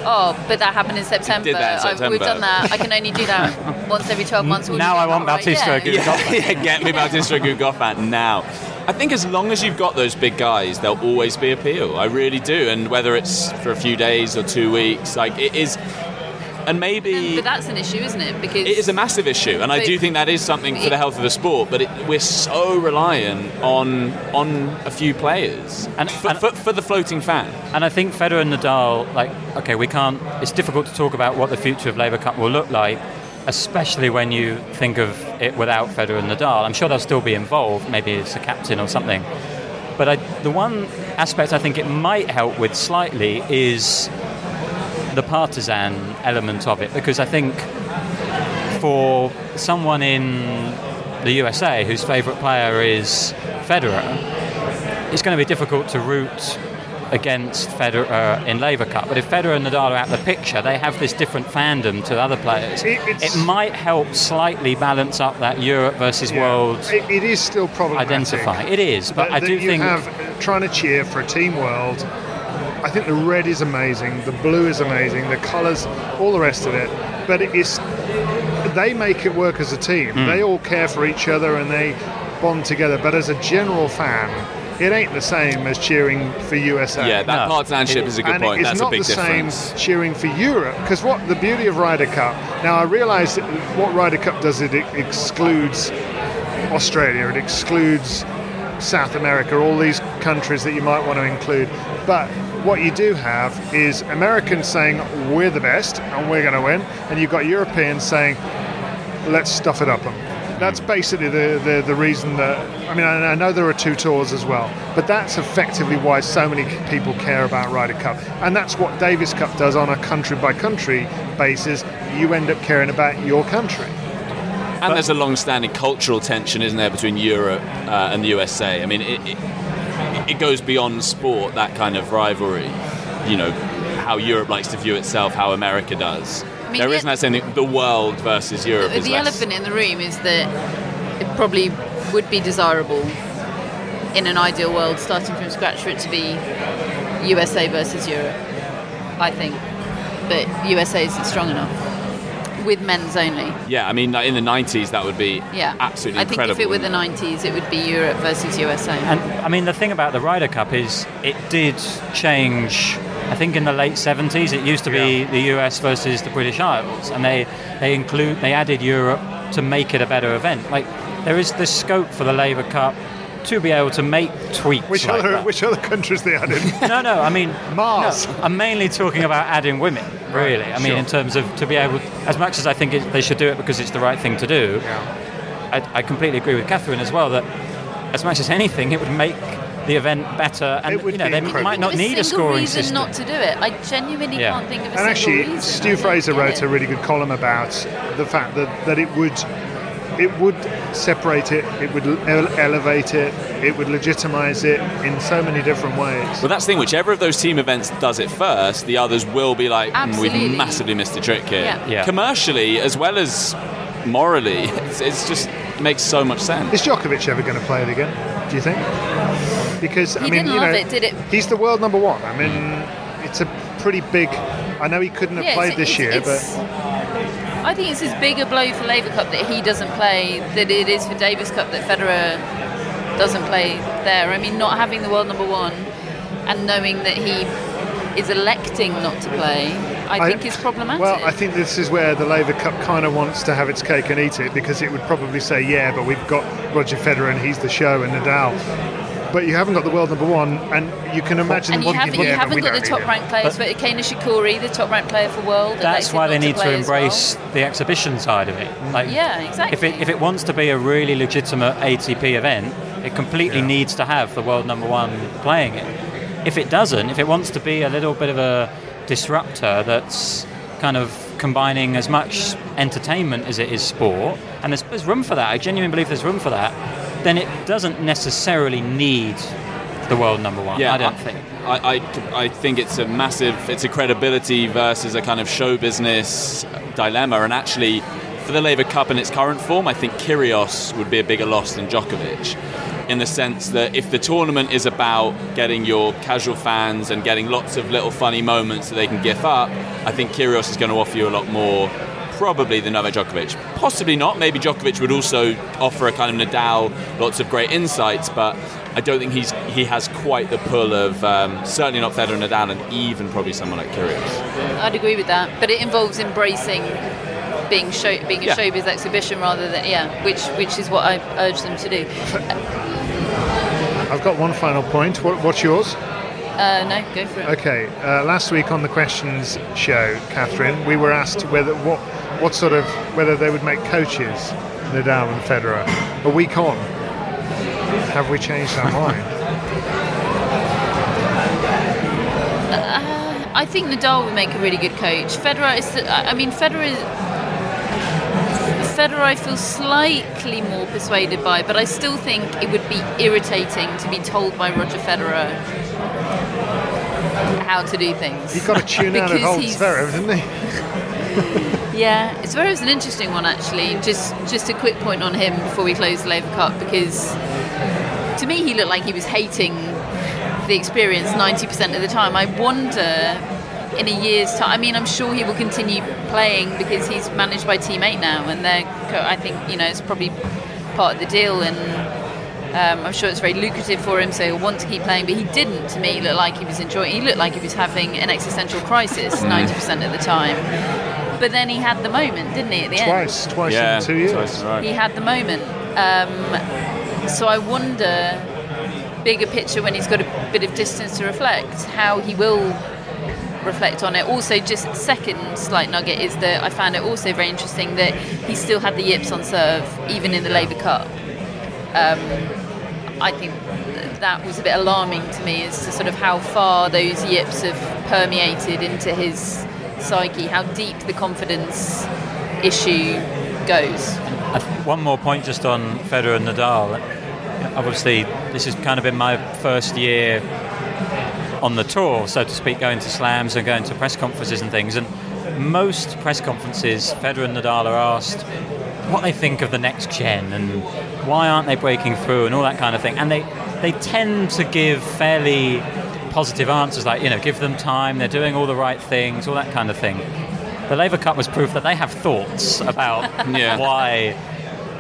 Oh, but that happened in September. Did that in I've- we've done that. I can only do that once every 12 months. Will Now I go, want "All right, Bautista yeah." again. yeah, yeah, get me Bautista Goffat now. I think as long as you've got those big guys, there'll always be appeal. I really do. And whether it's for a few days or two weeks, like it is. And maybe um, But that's an issue, isn't it? Because it is a massive issue, and I do think that is something for the health of the sport. But it, we're so reliant on on a few players, And- for, and- for, for the floating fan. And I think Federer and Nadal, like, okay, we can't. It's difficult to talk about what the future of Laver Cup will look like, especially when you think of it without Federer and Nadal. I'm sure they'll still be involved, maybe as a captain or something. But I, the one aspect I think it might help with slightly is the partisan element of it because I think for someone in the USA whose favourite player is Federer, it's going to be difficult to root against Federer in Laver Cup. But if Federer and Nadal are out of the picture, they have this different fandom to other players. It- it might help slightly balance up that Europe versus Yeah. world It, it is still problematic. identify. It is, but that, I do you think have uh, trying to cheer for a team world. I think the red is amazing, the blue is amazing, the colours, all the rest of it. But it is, they make it work as a team. Hmm. They all care for each other and they bond together. But as a general fan, it ain't the same as cheering for USA. Yeah, that No. partisanship is a good and point. it's That's not a big the difference. same cheering for Europe because what the beauty of Ryder Cup. Now I realise what Ryder Cup does it excludes Australia, it excludes South America, all these countries that you might want to include. But what you do have is Americans saying we're the best and we're going to win, and you've got Europeans saying let's stuff it up. That's basically the, the, the reason that. I mean, I, I know there are two tours as well, but that's effectively why so many people care about Ryder Cup. And that's what Davis Cup does on a country by country basis. You end up caring about your country. And there's a long-standing cultural tension, isn't there, between Europe uh, and the USA? I mean, it, it, it goes beyond sport. That kind of rivalry, you know, how Europe likes to view itself, how America does. mean, there the- isn't that same. The world versus Europe The, is the elephant in the room is that it probably would be desirable in an ideal world, starting from scratch, for it to be USA versus Europe. I think, but USA isn't strong enough with men's only. Yeah, I mean, in the '90s, that would be Yeah, absolutely I think incredible. if it were the '90s, it would be Europe versus USA. And I mean, the thing about the Ryder Cup is it did change. I think in the late 70s, it used to be the US versus the British Isles, and they they include they added Europe to make it a better event. Like there is the scope for the Laver Cup to be able to make tweaks Which like other that. which other countries they added? No, no. I mean, Mars. no, I'm mainly talking about adding women. Really, I mean, sure. in terms of to be able, as much as I think it, they should do it because it's the right thing to do. I, I completely agree with Catherine as well that as much as anything, it would make the event better, and you know they incredible. might not need a single scoring reason system. not to do it. I genuinely Yeah. can't think of a And single actually, reason. Stu I don't Fraser wrote it. a really good column about the fact that, that it would it would separate it, it would ele- elevate it, it would legitimize it in so many different ways. Well, that's the thing. Whichever of those team events does it first, the others will be like, "Hmm, Absolutely. "We've massively missed a trick here." Yeah. Yeah. Commercially, as well as morally, it's, it's just makes so much sense. Is Djokovic ever going to play it again? Do you think? Because I mean, didn't you love know, it, did it? he's the world number one. I mean, it's a pretty big. I know he couldn't have Yeah, played it's- this it's- year, it's- but I think it's as big a blow for Laver Cup that he doesn't play that it is for Davis Cup that Federer doesn't play there. I mean, not having the world number one and knowing that he is electing not to play, I, think is problematic. Well, I think this is where the Laver Cup kind of wants to have its cake and eat it because it would probably say, yeah, but we've got Roger Federer and he's the show and Nadal. But you haven't got the world number one, and you can imagine and what you haven't, you yeah, haven't got the top ranked players. But- But Kei Nishikori, the top ranked player for world. That's why they need to play as well. embrace the exhibition side of it. Like, Yeah, exactly. If it if it wants to be a really legitimate ATP event, it completely Yeah. needs to have the world number one playing it. If it doesn't, if it wants to be a little bit of a disruptor that's kind of combining as much entertainment as it is sport, and there's, there's room for that. I genuinely believe there's room for that. Then it doesn't necessarily need the world number one. Yeah, I don't think. I, I, I think it's a massive, it's a credibility versus a kind of show business dilemma. And actually, for the Laver Cup in its current form, I think Kyrgios would be a bigger loss than Djokovic. In the sense that if the tournament is about getting your casual fans and getting lots of little funny moments that they can gif up, I think Kyrgios is going to offer you a lot more probably the Novak Djokovic. Possibly not. Maybe Djokovic would also offer a kind of Nadal, lots of great insights, but I don't think he's he has quite the pull of um, certainly not Federer, Nadal, and even probably someone like Kyrgios. I'd agree with that, but it involves embracing being show, being a Yeah. showbiz exhibition rather than yeah, which which is what I urge them to do. I've got one final point. What, what's yours? Uh, no, go for it. Okay. Uh, last week on the questions show, Catherine, we were asked whether what what sort of whether they would make coaches Nadal and Federer. A week on, have we changed our mind? Uh, I think Nadal would make a really good coach. Federer is. I I mean, Federer is. Federer, I feel slightly more persuaded by, but I still think it would be irritating to be told by Roger Federer how to do things. He got a tune out of old Zverev, didn't he? Yeah, Zverev's an interesting one actually. Just just a quick point on him before we close the Laver Cup because to me he looked like he was hating the experience 90% of the time. I wonder in a year's time. I mean, I'm sure he will continue playing because he's managed by Team 8 now, and they're. I think you know it's probably part of the deal, and um, I'm sure it's very lucrative for him, so he'll want to keep playing. But he didn't, to me, look like he was enjoying. He looked like he was having an existential crisis 90% of the time. But then he had the moment, didn't he? At the end, Twice, twice Yeah, in two years. twice, right. he had the moment. Um, so I wonder, bigger picture, when he's got a bit of distance to reflect, how he will reflect on it. Also, just second slight nugget is that I found it also very interesting that he still had the yips on serve, even in the Laver Cup. Um, I think that was a bit alarming to me as to sort of how far those yips have permeated into his psyche, how deep the confidence issue goes. One more point just on Federer and Nadal. Obviously, this has kind of been my first year on the tour, so to speak, going to slams and going to press conferences and things. And most press conferences, Federer and Nadal are asked what they think of the next gen and why aren't they breaking through and all that kind of thing. And they, they tend to give fairly positive answers, like, you know, give them time, they're doing all the right things, all that kind of thing. The Laver Cup was proof that they have thoughts about Yeah. why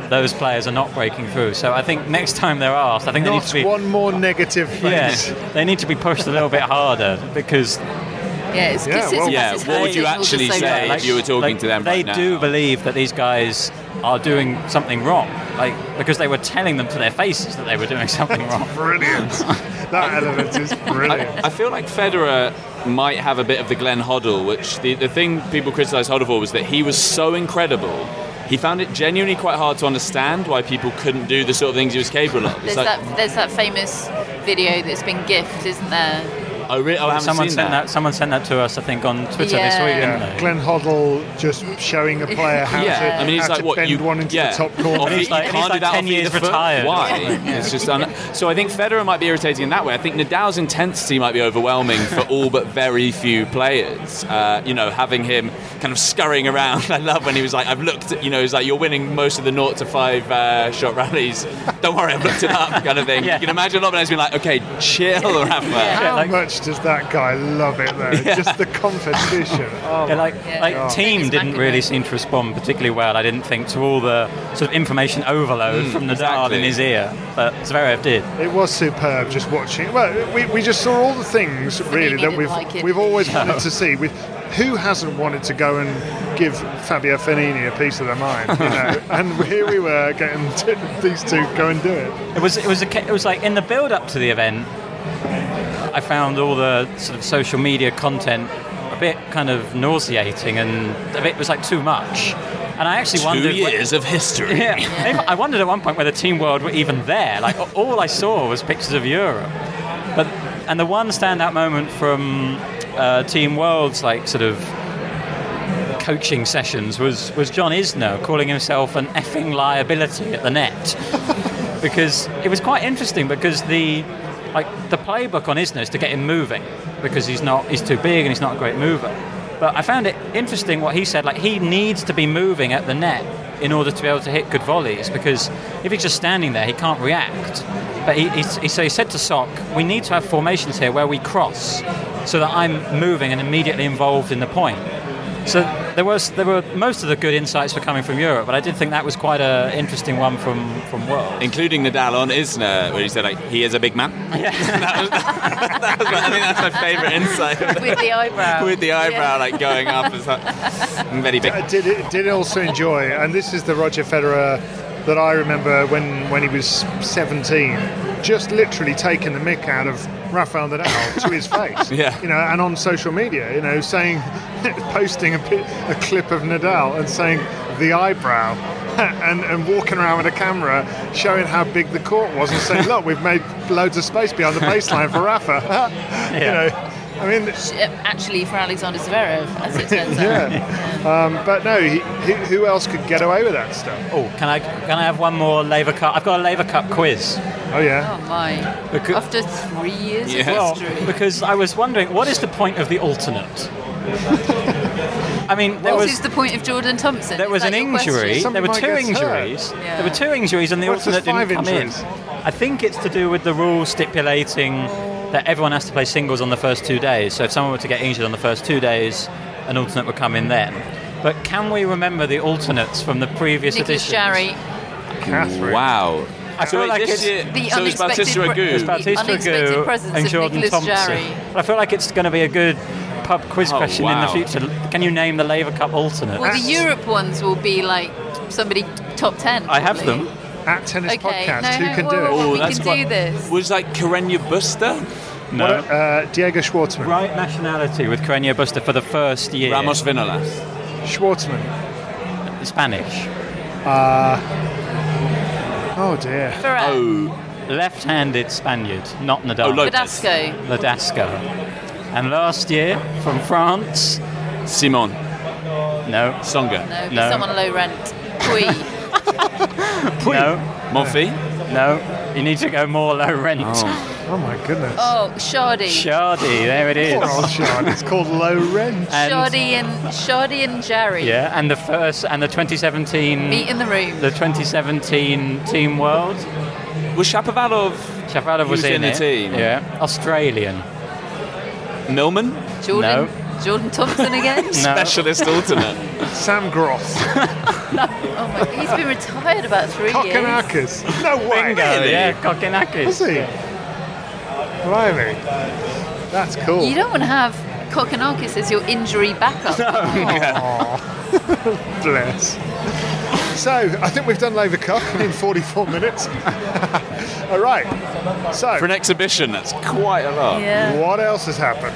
those players are not breaking through. So I think next time they're asked, I think they need to be one more negative yeah, they need to be pushed a little bit harder because Yeah, it's, Yeah, it's, it's, well- Yeah, it's what would you actually say much. if you were talking like, to them they right now? do believe that these guys are doing something wrong, like because they were telling them to their faces that they were doing something wrong. Brilliant. that element is brilliant. I, I feel like Federer might have a bit of the Glenn Hoddle, which the, the thing people criticised Hoddle for was that he was so incredible. He found it genuinely quite hard to understand why people couldn't do the sort of things he was capable of. It's There's like, that there's that famous video that's been gifted, isn't there? Oh, really? Oh, I haven't Someone seen sent that. that. Someone sent that to us, I think, on Twitter Yeah. this week, Yeah, didn't they? Glenn Hoddle just showing a player how yeah, to, I mean, it's how like to what bend you one into yeah. the top corner. Off And he's like- you can't do like that 10 years either foot. retired Why? something, yeah. It's just un- so. I think Federer might be irritating in that way. I think Nadal's intensity might be overwhelming for all but very few players. Uh, you know, having him kind of scurrying around. I love when he was like, "I've looked," at, you know, he's like, "You're winning most of the naught to five uh, shot rallies. Don't worry, I've looked it up," kind of thing. Yeah. You can imagine a lot of players being like, "Okay, chill, Rafa." How like- much does that guy love it though? Just the competition. Oh, Yeah, like, Yeah. like team didn't McEnroe. really seem to respond particularly well. I didn't think to all the sort of information overload mm, from Nadal exactly. in his ear, but Zverev did. It was superb just watching. Well, we, we just saw all the things really that we've like we've always wanted to see. With who hasn't wanted to go and give Fabio Fognini a piece of their mind, you know? and here we were getting t- these two go and do it. It was it was a, it was like in the build up to the event. I found all the sort of social media content a bit kind of nauseating and a bit it was like too much. And I actually Two wondered. years of history. Yeah, I wondered at one point whether Team World were even there. Like all I saw was pictures of Europe. But and the one standout moment from uh, Team World's like sort of coaching sessions was was John Isner calling himself an effing liability at the net because it was quite interesting because the like the playbook on Isner is to get him moving because he's not he's too big and he's not a great mover. But I found it interesting what he said. Like he needs to be moving at the net in order to be able to hit good volleys because if he's just standing there, he can't react. But he, he, so he said to Sock, we need to have formations here where we cross so that I'm moving and immediately involved in the point. So there was there were most of the good insights were coming from Europe, but I did think that was quite an interesting one from from World. Including Nadal on Isner, where he said like he is a big man. Yeah. that was, that was I think that's my favourite insight. With the eyebrow. With the eyebrow Yeah. like going up, it's like, very big. I did did also enjoy, and this is the Roger Federer that I remember when when he was 17, just literally taking the mick out of Rafael Nadal to his face. Yeah. You know, and on social media, you know, saying, posting a, a clip of Nadal and saying the eyebrow. And, and walking around with a camera showing how big the court was and saying, look, we've made loads of space behind the baseline for Rafa. you know, I mean, Actually, for Alexander Zverev, as it turns out. yeah. Um, but no, he, who, who else could get away with that stuff? Oh, can I can I have one more Laver Cup? I've got a Laver Cup quiz. Oh yeah. Oh my! Becau- After three years Yeah. of Well, history. because I was wondering, what is the point of the alternate? I mean, there what was is the point of Jordan Thompson? There was an injury. There were two injuries. Yeah. There were two injuries, and the What alternate didn't five come injuries? in. I think it's to do with the rule stipulating that everyone has to play singles on the first two days. So if someone were to get injured on the first two days, an alternate would come in then. But can we remember the alternates from the previous Nicholas editions? Jarry, Catherine. Wow. I feel wait, like it's- year, The so it's unexpected Bautista pre- Agut. It's Bautista unexpected Agut presence and of Jordan Nicholas Thompson. Jarry. But I feel like it's going to be a good pub quiz Oh, question in the future. Can you name the Laver Cup alternate? Well, the Europe ones will be like somebody top ten. I have them. At Tennis Okay, Podcast, no, who no, can whoa, do whoa, it? whoa. Oh, we that's can quite, do this. Was like Carreño Busta? No. What, uh, Diego Schwartzman. Right nationality with Carreño Busta for the first year. Ramos Vinolas. Schwartzman. Spanish. Oh dear. Ferrer, Oh, Left-handed Spaniard, not Nadal. Oh, Lopez. Verdasco, Ladasco. And last year from France, Simon. no, Tsonga. no, No. someone low rent. Pouille, no, Monfils. no. You need to go more low rent. Oh, oh my goodness. oh Chardy, Chardy, there it is. Poor old Sean. It's called low rent. And- Chardy and Chardy and Jarry. Yeah, and the first and the 2017 Meet in the room. the 2017 Team World. Was Shapovalov Shapovalov was, was in the it. team. Yeah, Australian. Millman? Jordan, Jordan Thompson again. No. Specialist alternate. Sam Groth. Oh my, he's been retired about three years. Kokkinakis. No way. Bingo, yeah, Kokkinakis. Is he? Blimey. That's cool. You don't want to have Kokkinakis as your injury backup. Oh. Bless. So, I think we've done Laver Cup in 44 minutes. All right. So, For an exhibition, that's quite a lot. Yeah. what else has happened?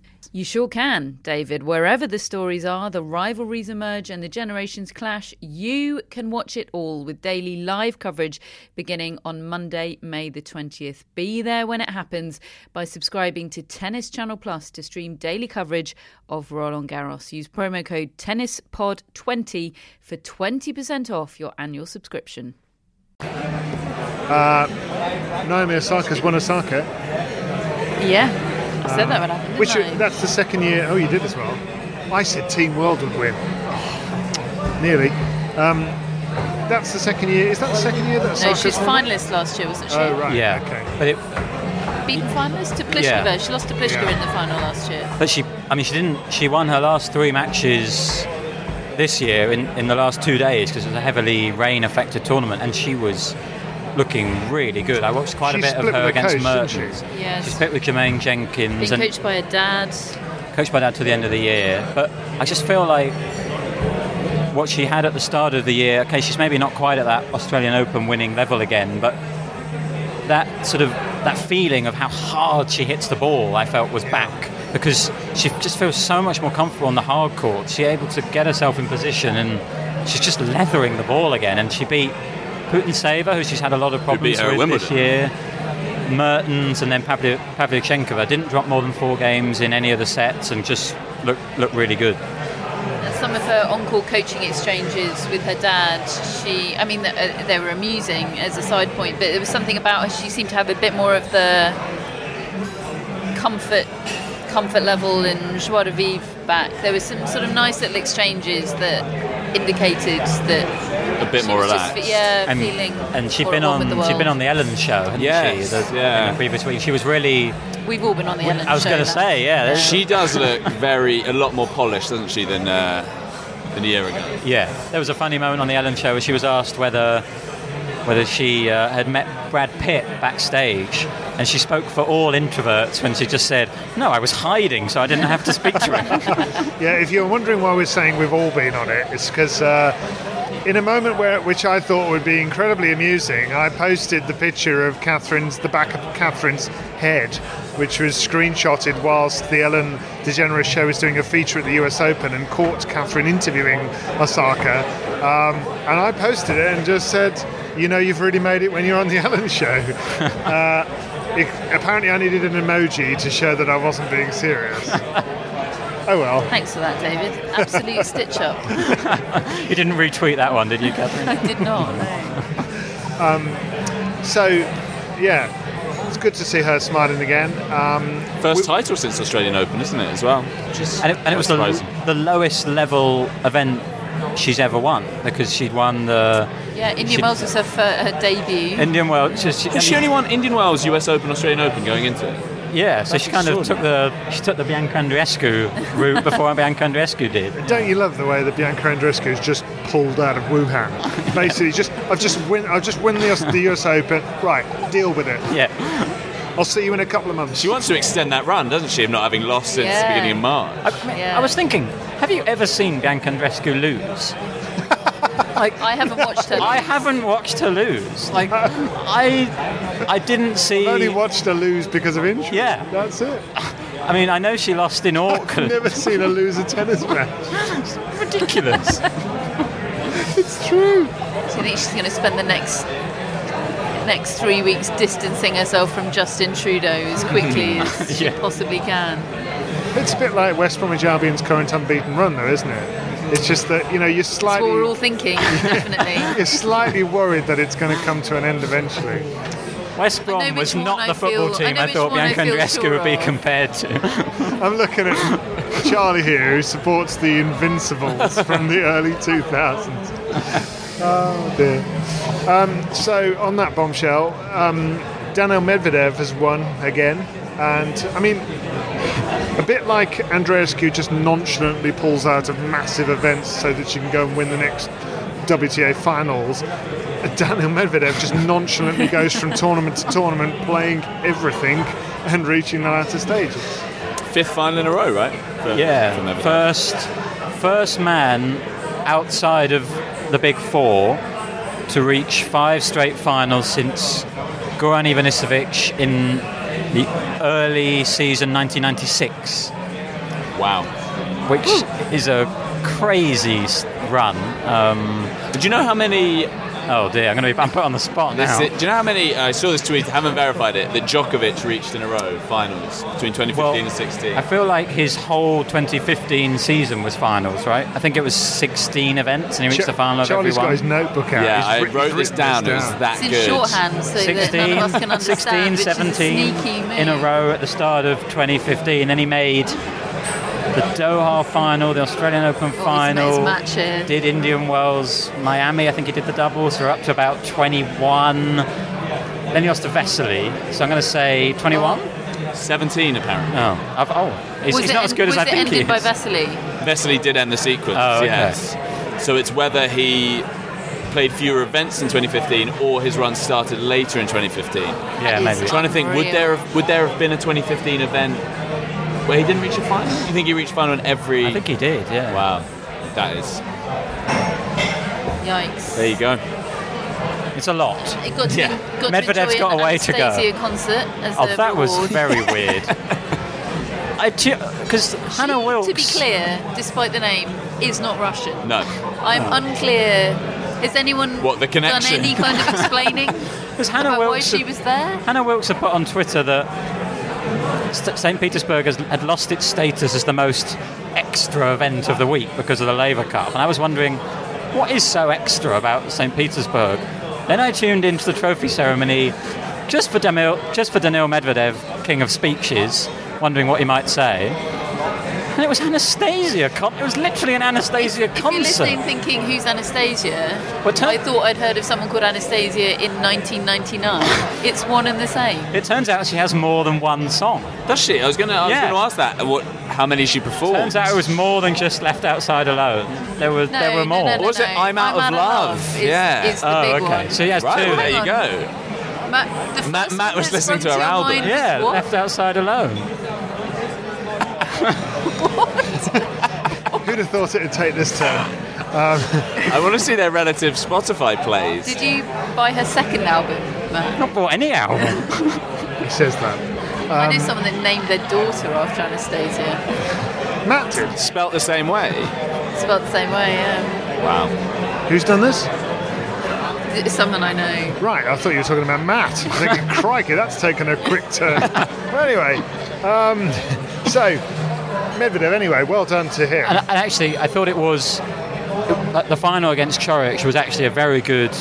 You sure can, David. Wherever the stories are, the rivalries emerge, and the generations clash, you can watch it all with daily live coverage beginning on Monday, May the 20th. Be there when it happens by subscribing to Tennis Channel Plus to stream daily coverage of Roland Garros. Use promo code TennisPod20 for 20% off your annual subscription. Uh, Naomi Osaka's won Osaka, Yeah, said that when I happened. which didn't I? that's the second year. Oh, you did as well. I said Team World would win. Oh, nearly. Um, that's the second year. Is that the second year that no, Osaka's she was won? finalist last year, wasn't she? Oh right. Yeah, Okay. but it, Beaten finalist to Pliskova. Yeah. She lost to Pliskova Yeah. in the final last year. but she, I mean, she didn't. She won her last three matches this year in, in the last two days because it was a heavily rain-affected tournament, and she was looking really good. I watched quite She a bit of her against coach, didn't Mertens. she? Yes. She split with Jermaine Jenkins Being and coached by her dad. coached by dad to the end of the year. But I just feel like what she had at the start of the year. Okay, she's maybe not quite at that Australian Open winning level again, but that sort of that feeling of how hard she hits the ball, I felt was back because she just feels so much more comfortable on the hard court. She's able to get herself in position and she's just leathering the ball again. And she beat Putintseva, who she's had a lot of problems her at with this year. Mertens and then Pavli- Pavlyuchenkova didn't drop more than four games in any of the sets and just looked looked really good. Some of her on-court coaching exchanges with her dad, she, I mean, uh, they were amusing as a side point, but there was something about her. She seemed to have a bit more of the comfort, comfort level and joie de vivre back. There was some sort of nice little exchanges that indicated that A bit she more was just, relaxed. yeah, and, feeling. and she'd more been at home on with the she'd been on the Ellen show, hadn't Yes, she? The, yeah. In the previous week, she was really. We've all been on the Ellen show. I was going to say, yeah, She does look very a lot more polished, doesn't she, than uh, than a year ago? Yeah, there was a funny moment on the Ellen show where she was asked whether whether she uh, had met Brad Pitt backstage, and she spoke for all introverts when she just said, "No, I was hiding, so I didn't have to speak to him." Yeah, if you're wondering why we're saying we've all been on it, it's because uh, in a moment where which I thought would be incredibly amusing, I posted the picture of Catherine's the back of Catherine's head, which was screenshotted whilst the Ellen DeGeneres show was doing a feature at the U.S. Open and caught Catherine interviewing Osaka, um, and I posted it and just said, "You know, you've really made it when you're on the Ellen show." uh, it, apparently, I needed an emoji to show that I wasn't being serious. Oh well. Thanks for that, David. Absolute stitch up. you didn't retweet that one, did you, Catherine? I did not. No. Um, so, yeah, it's good to see her smiling again. Um, First title since Australian Open, isn't it, as well? Which is and it, and it was the, the lowest level event she's ever won because she'd won the Yeah, Indian she- Wells was her, fir- her debut. Indian Wells. She, she, Has she only won Indian Wells, US Open, Australian Open going into it? Yeah, so That's she kind of took the she took the Bianca Andreescu route before Bianca Andreescu did. don't you love the way that Bianca Andreescu's just pulled out of Wuhan? Basically, just I've just win, I've just win the, US the US Open. Right, deal with it. Yeah. I'll see you in a couple of months. She wants to extend that run, doesn't she, of not having lost since Yeah. the beginning of March? I, I was thinking, have you ever seen Bianca Andreescu lose? Like I haven't watched her. Lose. I haven't watched her lose. Like I, I didn't see. I've only watched her lose because of injury. Yeah. that's it. I mean, I know she lost in Auckland. I've Auckland. never seen her lose a tennis match. Ridiculous. it's true. Do you think she's going to spend the next next three weeks distancing herself from Justin Trudeau as quickly as she possibly can? It's a bit like West Bromwich Albion's current unbeaten run, though, isn't it? It's just that you know you're That's what slightly we're all thinking, definitely. you're slightly worried that it's going to come to an end eventually. West Brom was which one not I the football feel- team know I, thought one I Bianca feel Andreescu sure would be compared to. I'm looking at Charlie here, who supports the Invincibles from the early 2000s. Oh dear. Um, so on that bombshell, um, Daniil Medvedev has won again, and I mean, a bit like Andreescu just nonchalantly pulls out of massive events so that she can go and win the next WTA finals. Daniil Medvedev just nonchalantly goes from tournament to tournament, playing everything and reaching the latter stages. Fifth final in a row, right? For- for Yeah, Medvedev. first first man outside of the big four to reach five straight finals since Goran Ivanisevic in the early season 1996, Wow. which is a crazy run. Um, Do you know how many? Oh dear, I'm going to be I'm put on the spot This, now. do you know how many? I saw this tweet. Haven't verified it. That Djokovic reached in a row finals between 2015 Well, and 16. I feel like his whole 2015 season was finals, right? I think it was 16 events and he reached Ch- the final of Charlie's every got one. his notebook out. yeah, He's I writ- wrote he's this down. It was that It's in good. shorthand so that none of us can 16, understand. 16 which is a 17 in a row at the start of 2015. Then he made the Doha final, the Australian Open What final. his match here? Did Indian Wells, Miami. I think he did the doubles. So up to about 21. Then he lost to Vesely. So I'm going to say 21. 17 apparently. Oh, I've, oh, he's, was he's it not as good as I it think he ended by is. Vesely? Vesely did end the sequence. Oh, okay. Yes. So it's whether he played fewer events in 2015 or his run started later in 2015. Yeah, is maybe. trying to think, would there have, would there have been a 2015 event where he didn't reach a final? You think he reached final in every? I think he did. Yeah. Wow, that is Yikes. There you go. It's a lot. It got to, Yeah. got Medvedev's to got a way to go. Anastacia concert as Oh, a that was very weird. Because Hannah She, Wilks. To be clear, despite the name, is not Russian. No. I'm unclear. Has anyone What, the connection? done any kind of explaining Because Hannah about why Wilks, she was there? Hannah Wilks had put on Twitter that St-. Petersburg has, had lost its status as the most extra event of the week because of the Laver Cup. And I was wondering, what is so extra about St. Petersburg? Then I tuned into the trophy ceremony just for Daniil, just for Daniil Medvedev, king of speeches, wondering what he might say. And it was Anastacia. Con- it was literally an Anastacia If you're concert. listening thinking, who's Anastacia? Well, turn- I thought I'd heard of someone called Anastacia in 1999. it's one and the same. It turns out she has more than one song. Does she? I was gonna. Yeah. gonna ask that. What? How many she performed? It turns out it was more than just Left Outside Alone. There were No, there were no, more. no, no, Was it no. I'm Out of Love? is, Yeah. is the oh, big okay. one. So he has Right. two. There you go. Matt, the Matt- Matt was listening to her album. Yeah, what? Left Outside Alone. Who'd have thought it'd take this turn? I want to see their relative Spotify plays. Did you buy her second album, Matt? Not bought any album. He says that. I Um, know someone that named their daughter after Anastacia. Matt did. Spelt the same way. Spelled the same way, yeah. Wow. Who's done this? It's someone I know. Right, I thought you were talking about Matt. I'm thinking, crikey, that's taken a quick turn. well, anyway, um, so Medvedev. Anyway, well done to him. And, and actually, I thought it was uh, the final against Coric was actually a very good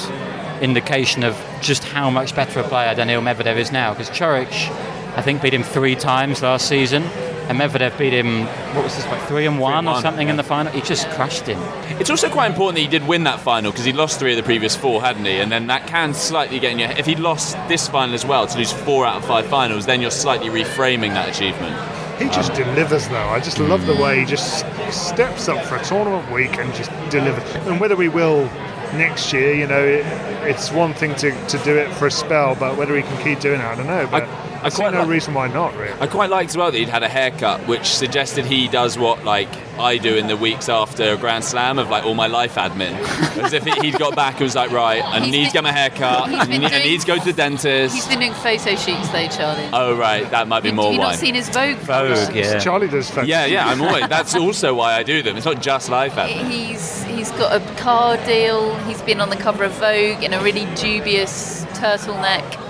indication of just how much better a player Daniil Medvedev is now. Because Coric, I think, beat him three times last season, and Medvedev beat him what was this like three and one or one, something in the final. He just crushed him. It's also quite important that he did win that final because he lost three of the previous four, hadn't he? And then that can slightly get in your. head. If he lost this final as well, to lose four out of five finals, then you're slightly reframing that achievement. He just delivers, though. I just love the way he just steps up for a tournament week and just delivers. And whether we will next year, you know, it, it's one thing to, to do it for a spell, but whether he can keep doing it, I don't know. But I, I see quite no like- reason why not, really. I quite liked as well that he'd had a haircut, which suggested he does what like I do in the weeks after a Grand Slam of like all my life admin. As if he'd got back and was like, right, I He's need to get my hair cut. he's I been need, I need to go to the dentist. He's been doing photo shoots though, Charlie. Oh right, that might be Have more you why. not seen his Vogue? Vogue, yeah. Charlie does fancy. Yeah, yeah, I'm always. That's also why I do them. It's not just life admin. He's he's got a car deal. He's been on the cover of Vogue in a really dubious turtleneck.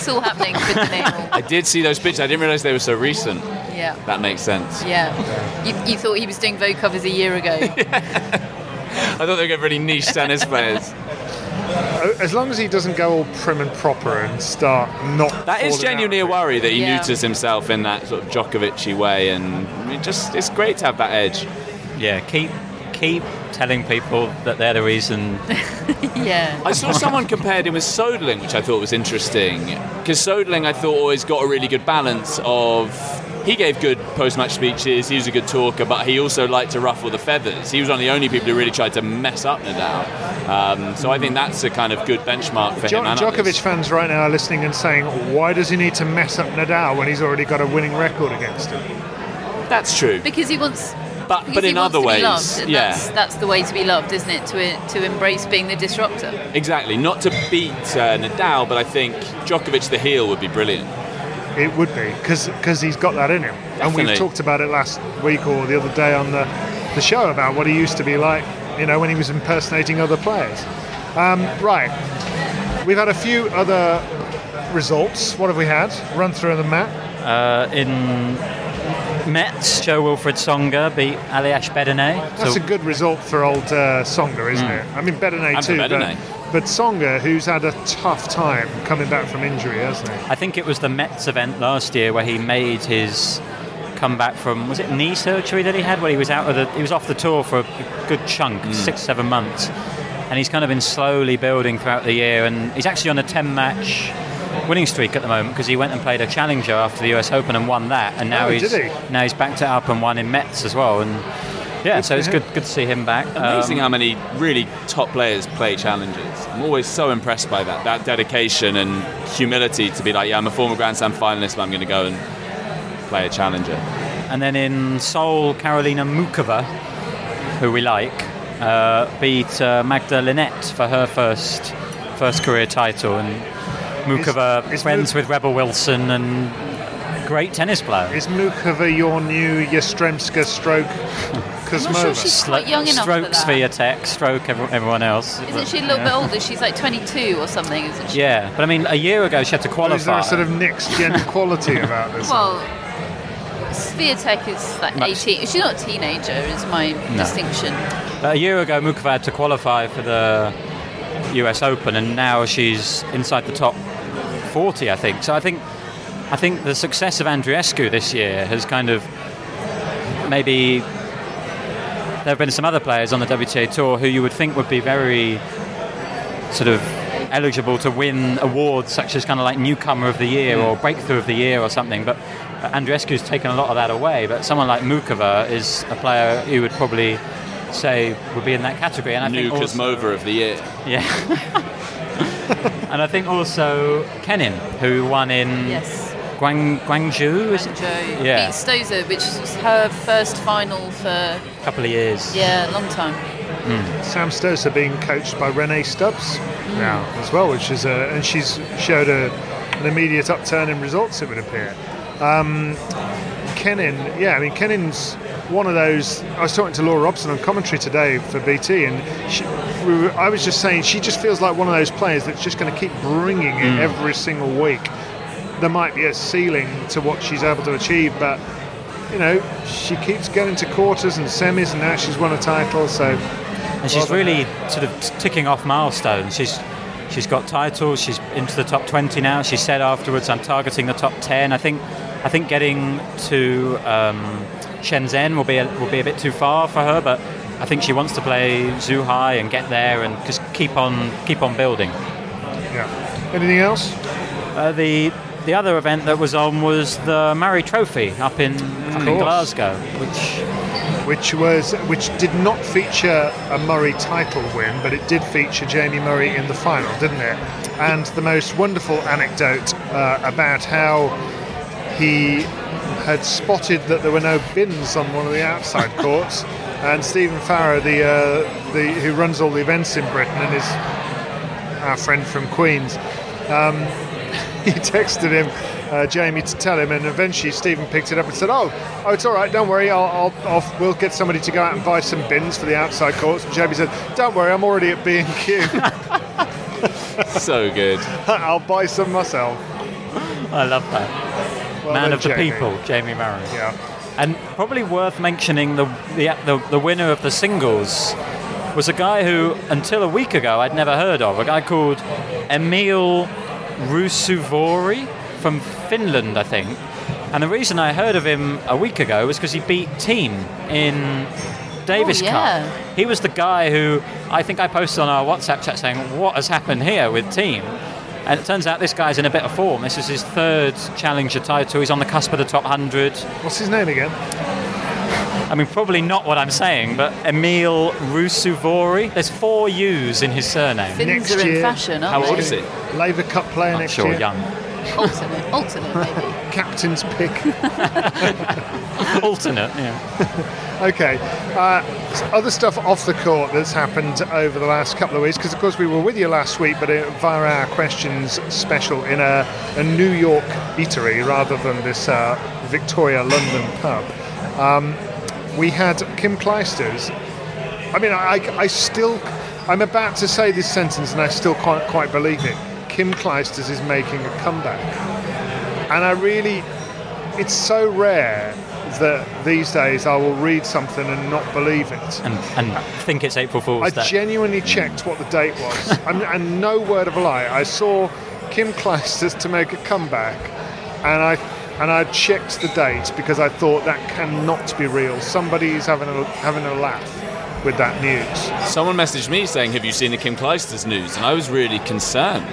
It's all happening for Daniil. I did see those pictures. I didn't realise they were so recent. Yeah, That makes sense. yeah. You, you thought he was doing Vogue covers a year ago. I thought they were really niche tennis players. As long as he doesn't go all prim and proper and start not. That is falling genuinely a worry that he Yeah. neuters himself in that sort of Djokovic way, and it just it's great to have that edge. Yeah, keep keep telling people that they're the reason. yeah. I saw someone compared him with Soderling, which I thought was interesting because Soderling I thought always got a really good balance of. He gave good post-match speeches. He was a good talker, but he also liked to ruffle the feathers. He was one of the only people who really tried to mess up Nadal. Um, so I think that's a kind of good benchmark for Jo- him. and Djokovic others. fans right now are listening and saying, why does he need to mess up Nadal when he's already got a winning record against him? That's true. Because he wants. But because but in other ways, loved, yeah. That's, that's the way to be loved, isn't it? To to embrace being the disruptor. Exactly. Not to beat uh, Nadal, but I think Djokovic the heel would be brilliant. It would be, because he's got that in him. And we Definitely. talked about it last week or the other day on the, the show about what he used to be like, you know, when he was impersonating other players. Um, right. We've had a few other results. What have we had? Run through them, Matt. Uh, in Metz, Jo-Wilfried Tsonga beat Aljaz Bedene. That's So- a good result for old uh, Tsonga, isn't it? I mean, Bedene And for too, but, Bedene. but Tsonga, who's had a tough time coming back from injury, hasn't he? I think it was the Metz event last year where he made his comeback from was it knee surgery that he had where he was out of the he was off the tour for a good chunk six seven months and he's kind of been slowly building throughout the year and he's actually on a 10 match winning streak at the moment because he went and played a challenger after the US Open and won that and now Oh, he's he? now he's backed it up and won in Metz as well and yeah so it's him. good good to see him back Amazing Um, how many really top players play challenges. I'm always so impressed by that. That dedication and humility to be like, yeah, I'm a former Grand Slam finalist, but I'm going to go and play a challenger. And then in Seoul, Karolina Muchova, who we like, uh, beat uh, Magda Linette for her first first career title, and Muchova Is- is friends Mu- with Rebel Wilson and great tennis player. Is Muchova your new Yastremska stroke Kuzmova? she's quite young enough for Strokes that. Swiatek, stroke every- everyone else. Isn't she a little Yeah. bit older? She's like 22 or something, isn't she? Yeah, but I mean, a year ago she had to qualify. Is there qualify. a sort of next gen quality about this? Well, Swiatek is like Much- 18. She's not a teenager, is my distinction. But a year ago, Muchova had to qualify for the U.S. Open, and now she's inside the top 40, I think. So I think, I think the success of Andreescu this year has kind of maybe there have been some other players on the WTA tour who you would think would be very sort of eligible to win awards such as kind of like newcomer of the year or breakthrough of the year or something but Andreescu's taken a lot of that away but someone like Muchova is a player who would probably say would be in that category and I New think also, Kuzmova of the year. yeah and I think also Kenin who won in Yes. Guang, Guangzhou is it? Yeah. beat Stosur, which was her first final for a couple of years yeah, a long time. Sam Stosur being coached by Rennae Stubbs now as well, which is a, and she's showed a, an immediate upturn in results. It would appear. Um, Kenin, yeah, I mean Kenin's one of those. I was talking to Laura Robson on commentary today for BT, and she, we were, I was just saying she just feels like one of those players that's just going to keep bringing it every single week. There might be a ceiling to what she's able to achieve, but you know she keeps getting to quarters and semis, and now she's won a title. So and she's Well really sort of ticking off milestones. She's she's got titles. She's into the top 20 now. She said afterwards, "I'm targeting the top 10." I think I think getting to um, Shenzhen will be a, will be a bit too far for her, but I think she wants to play Zhuhai and get there and just keep on keep on building. Yeah. Anything else? Uh, the the other event that was on was the Murray Trophy up in, up in. Glasgow, which Which was which did not feature a Murray title win, but it did feature Jamie Murray in the final, didn't it? And the most wonderful anecdote uh, about how he had spotted that there were no bins on one of the outside courts, and Stephen Farrow, the uh, the who runs all the events in Britain and is our friend from Queens. Um, he texted him, uh, Jamie, to tell him, and eventually Stephen picked it up and said, "Oh, oh, it's all right. Don't worry. I'll, I'll, I'll we'll get somebody to go out and buy some bins for the outside courts." And Jamie said, "Don't worry. I'm already at B and Q. so good. I'll buy some myself." I love that. Well Man done, of the Jamie. people, Jamie Murray. Yeah. And probably worth mentioning the, the the the winner of the singles was a guy who, until a week ago, I'd never heard of. A guy called Emil Ruusuvuori from Finland, I think. And the reason I heard of him a week ago was because he beat Thiem in Davis Oh, yeah. Cup. He was the guy who I think I posted on our WhatsApp chat saying, "What has happened here with Thiem?" And it turns out this guy's in a bit of form. This is his third challenger title. He's on the cusp of the top 100. What's his name again? I mean, probably not what I'm saying, but Emil Ruusuvuori. There's four U's in his surname. Finns are in year- fashion, How aren't? How old is he? Laver Cup player Not next sure, year. young. Alternate, alternate maybe. Captain's pick. Alternate, yeah. Okay. Uh, other stuff off the court that's happened over the last couple of weeks, because of course we were with you last week, but via our questions special in a, a New York eatery rather than this uh, Victoria London pub. Um, we had Kim Clijsters. I mean, I, I still, I'm about to say this sentence and I still can't quite believe it. Kim Clijsters is making a comeback. And I really, it's so rare that these days I will read something and not believe it. And, and think it's April Fool's I Day. genuinely mm. checked what the date was, and, and no word of a lie. I saw Kim Clijsters to make a comeback, and I and I checked the date because I thought that cannot be real. Somebody's having a having a laugh with that news. Someone messaged me saying, "Have you seen the Kim Clijsters news?" And I was really concerned.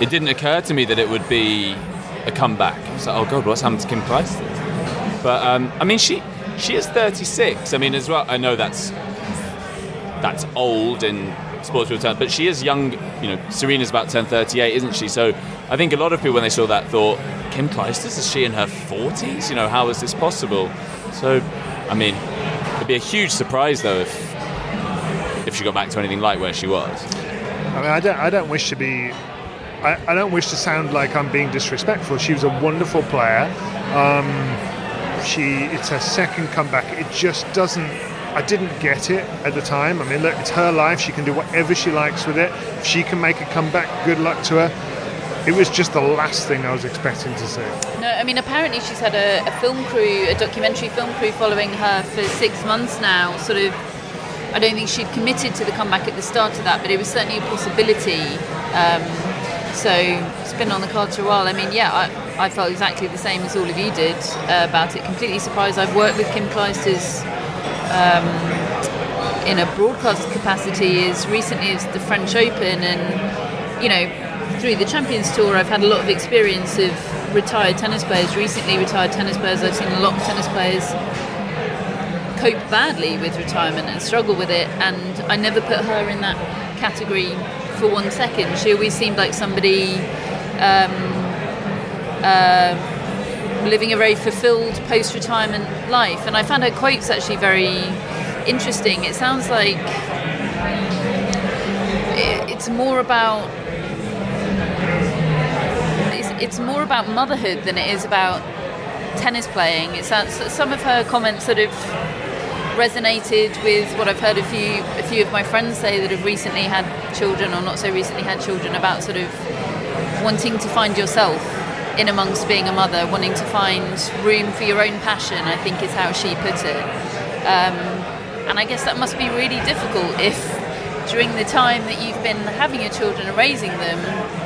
It didn't occur to me that it would be a comeback. I was like, "Oh God, what's happened to Kim Clijsters?" But um, I mean, she she is 36. I mean, as well, I know that's that's old in sports people terms, but she is young. You know, Serena's about 10, 38, isn't she? So I think a lot of people when they saw that thought, Kim Clijsters is she in her 40s? You know, how is this possible? So, I mean, it'd be a huge surprise though if if she got back to anything like where she was. I mean, I don't, I don't wish to be, I, I don't wish to sound like I'm being disrespectful. She was a wonderful player. Um, she, it's her second comeback. It just doesn't. I didn't get it at the time. I mean, look, it's her life. She can do whatever she likes with it. If she can make a comeback, good luck to her. It was just the last thing I was expecting to see. No, I mean, apparently she's had a, a film crew, a documentary film crew following her for six months now. Sort of, I don't think she'd committed to the comeback at the start of that, but it was certainly a possibility. Um, so it's been on the cards for a while. I mean, yeah, I, I felt exactly the same as all of you did uh, about it. Completely surprised. I've worked with Kim Clijsters um, in a broadcast capacity as recently as the French Open, and you know, through the Champions Tour, I've had a lot of experience of retired tennis players. Recently, retired tennis players. I've seen a lot of tennis players cope badly with retirement and struggle with it, and I never put her in that category for one second. She always seemed like somebody. Um, uh, living a very fulfilled post-retirement life and I found her quotes actually very interesting it sounds like it's more about it's, it's more about motherhood than it is about tennis playing it sounds some of her comments sort of resonated with what I've heard a few a few of my friends say that have recently had children or not so recently had children about sort of wanting to find yourself in amongst being a mother, wanting to find room for your own passion, I think is how she put it. Um, and I guess that must be really difficult if during the time that you've been having your children and raising them,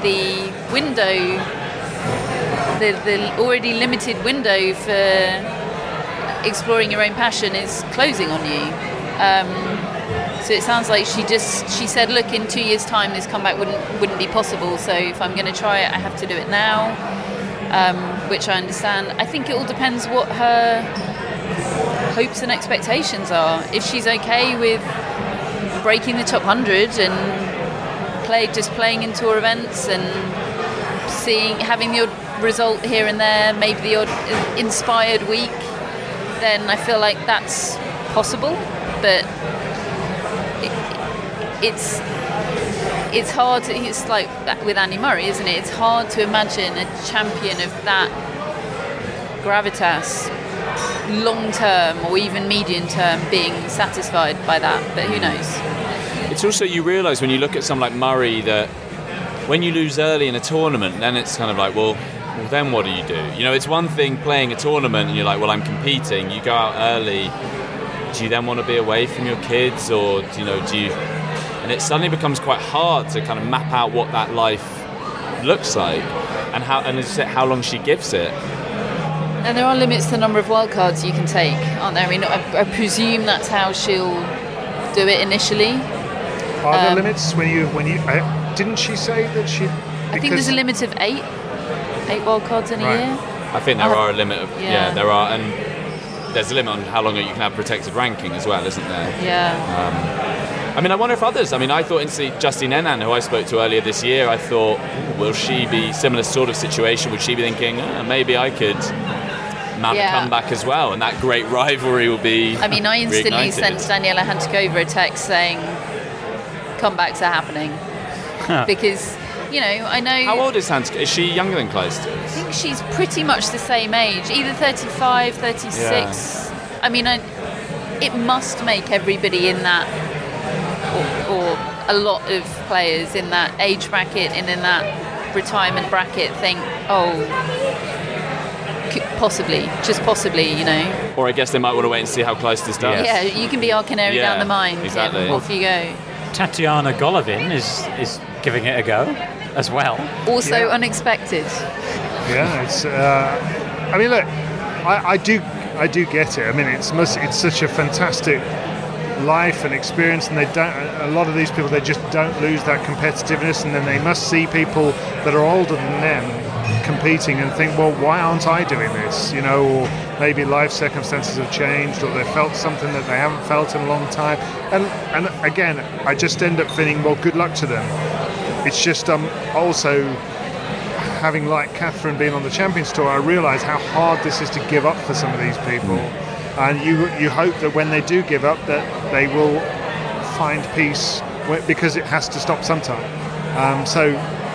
the window, the, the already limited window for exploring your own passion is closing on you. Um, so it sounds like she just she said, look, in two years' time, this comeback wouldn't wouldn't be possible. So if I'm going to try it, I have to do it now um, which I understand. I think it all depends what her hopes and expectations are. If she's okay with breaking the top 100 and play, just playing in tour events and seeing having the odd result here and there, maybe the odd inspired week, then I feel like that's possible. But it, it's it's hard. To, it's like with Andy Murray, isn't it? It's hard to imagine a champion of that gravitas, long term or even medium term, being satisfied by that. But who knows? It's also you realise when you look at someone like Murray that when you lose early in a tournament, then it's kind of like, well, well, then what do you do? You know, it's one thing playing a tournament and you're like, well, I'm competing. You go out early. Do you then want to be away from your kids, or you know, do you and it suddenly becomes quite hard to kind of map out what that life looks like and how and how long she gives it. And there are limits to the number of wildcards you can take, aren't there? I mean, I, I presume that's how she'll do it initially. Are there um, limits when you when you uh, didn't she say that she? I think there's a limit of eight, eight wildcards in a right. year. I think there I'll, are a limit of yeah. yeah. there are and there's a limit on how long you can have protected ranking as well, isn't there? Yeah. Um, I mean, I wonder if others. I mean, I thought instantly Justine Henin, who I spoke to earlier this year, I thought, will she be similar sort of situation? Would she be thinking, oh, maybe I could mount yeah. a comeback as well, and that great rivalry will be. I mean, I instantly sent Daniela Hantuchova a text saying, comebacks are happening, because. You know, I know. How old is Hans? Is she younger than Clijsters? I think she's pretty much the same age, either 35, 36. Yeah. I mean, I, it must make everybody in that or, or a lot of players in that age bracket and in that retirement bracket think, oh, possibly, just possibly, you know. Or I guess they might want to wait and see how Clijsters does. Yeah, you can be our canary yeah, down the mine. Exactly. Yeah, off you go. Tatiana Golovin is is giving it a go as well. Also Yeah. unexpected. Yeah, it's. Uh, I mean, look, I, I do, I do get it. I mean, it's must, it's such a fantastic life and experience, and they don't. A lot of these people, they just don't lose that competitiveness, and then they must see people that are older than them competing and think, well, why aren't I doing this? You know, or maybe life circumstances have changed, or they felt something that they haven't felt in a long time. And and again, I just end up feeling, well, good luck to them. It's just um also having like Catherine being on the Champions Tour, I realise how hard this is to give up for some of these people and you you hope that when they do give up that they will find peace because it has to stop sometime. Um, so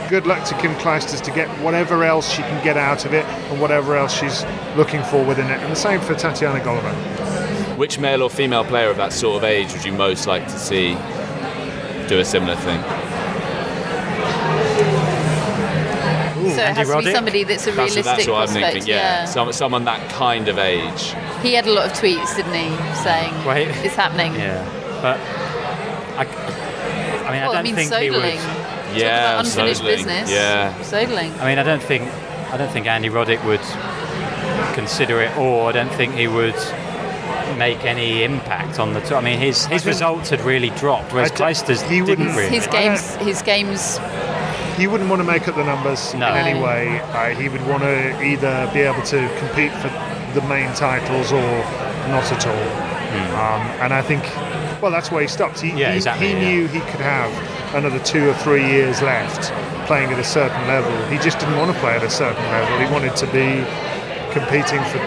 good luck to Kim Clijsters to get whatever else she can get out of it and whatever else she's looking for within it. And the same for Tatiana Golova. Which male or female player of that sort of age would you most like to see do a similar thing? So it has to be somebody that's a That's, realistic that's what I'm prospect. thinking. Yeah, Some, someone that kind of age. He had a lot of tweets, didn't he, saying Wait. it's happening. Yeah, but I, I mean, well, I don't I mean, think he would. Soderling. Talk Yeah, about unfinished Soderling. business. Yeah. Soderling. I mean, I don't think I don't think Andy Roddick would consider it, or I don't think he would make any impact on the tour. I mean, his his results had really dropped, whereas I d- Clijsters he didn't wouldn't- really. His games, his games. He wouldn't want to make up the numbers No. in any way. Uh, he would want to either be able to compete for the main titles or not at all. Um, and I think, well, that's why he stopped. He. Yeah, he, exactly, he yeah. knew he could have another two or three years left playing at a certain level. He just didn't want to play at a certain level. He wanted to be competing for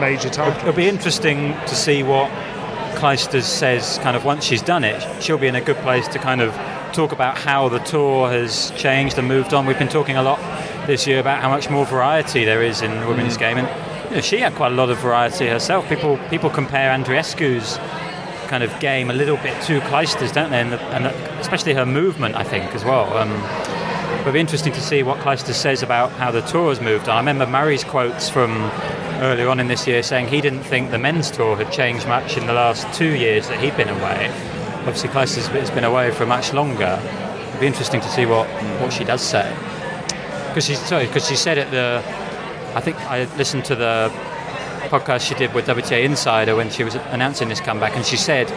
major titles. It'll be interesting to see what Clijsters says kind of once she's done it. She'll be in a good place to kind of talk about how the tour has changed and moved on. We've been talking a lot this year about how much more variety there is in the women's game, and you know, she had quite a lot of variety herself. People people compare Andreescu's kind of game a little bit to Clijsters, don't they? And, the, and the, especially her movement, I think, as well. Um, It'll be interesting to see what Clijsters says about how the tour has moved on. I remember Murray's quotes from earlier on in this year saying he didn't think the men's tour had changed much in the last two years that he'd been away. Obviously, Clijsters has been away for much longer. It'd be interesting to see what, hmm. what she does say. Because she, sorry, because she said at the, I think I listened to the podcast she did with WTA Insider when she was announcing this comeback, and she said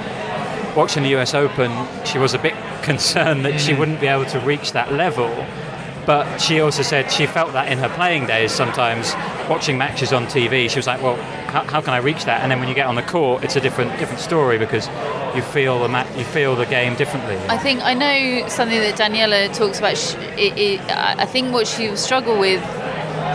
watching the US Open, she was a bit concerned that she hmm. wouldn't be able to reach that level. But she also said she felt that in her playing days sometimes, watching matches on TV, she was like, well, how, how can I reach that? And then when you get on the court, it's a different different story because you feel the you feel the game differently. I think I know something that Daniela talks about. sh- It, it, I think what she will struggle with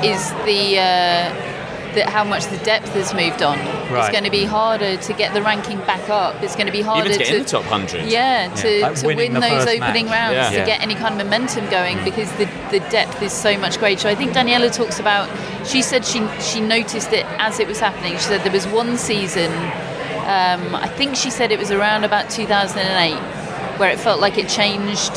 is the. Uh, that how much the depth has moved on. It's going to be harder to get the ranking back up. It's going to be harder Even to get to in the top 100. Yeah, to, Like to win those opening match. rounds Yeah. to Yeah. get any kind of momentum going because the, the depth is so much greater. I think Daniela talks about. She said she she noticed it as it was happening. She said there was one season. Um, I think she said it was around about 2008 where it felt like it changed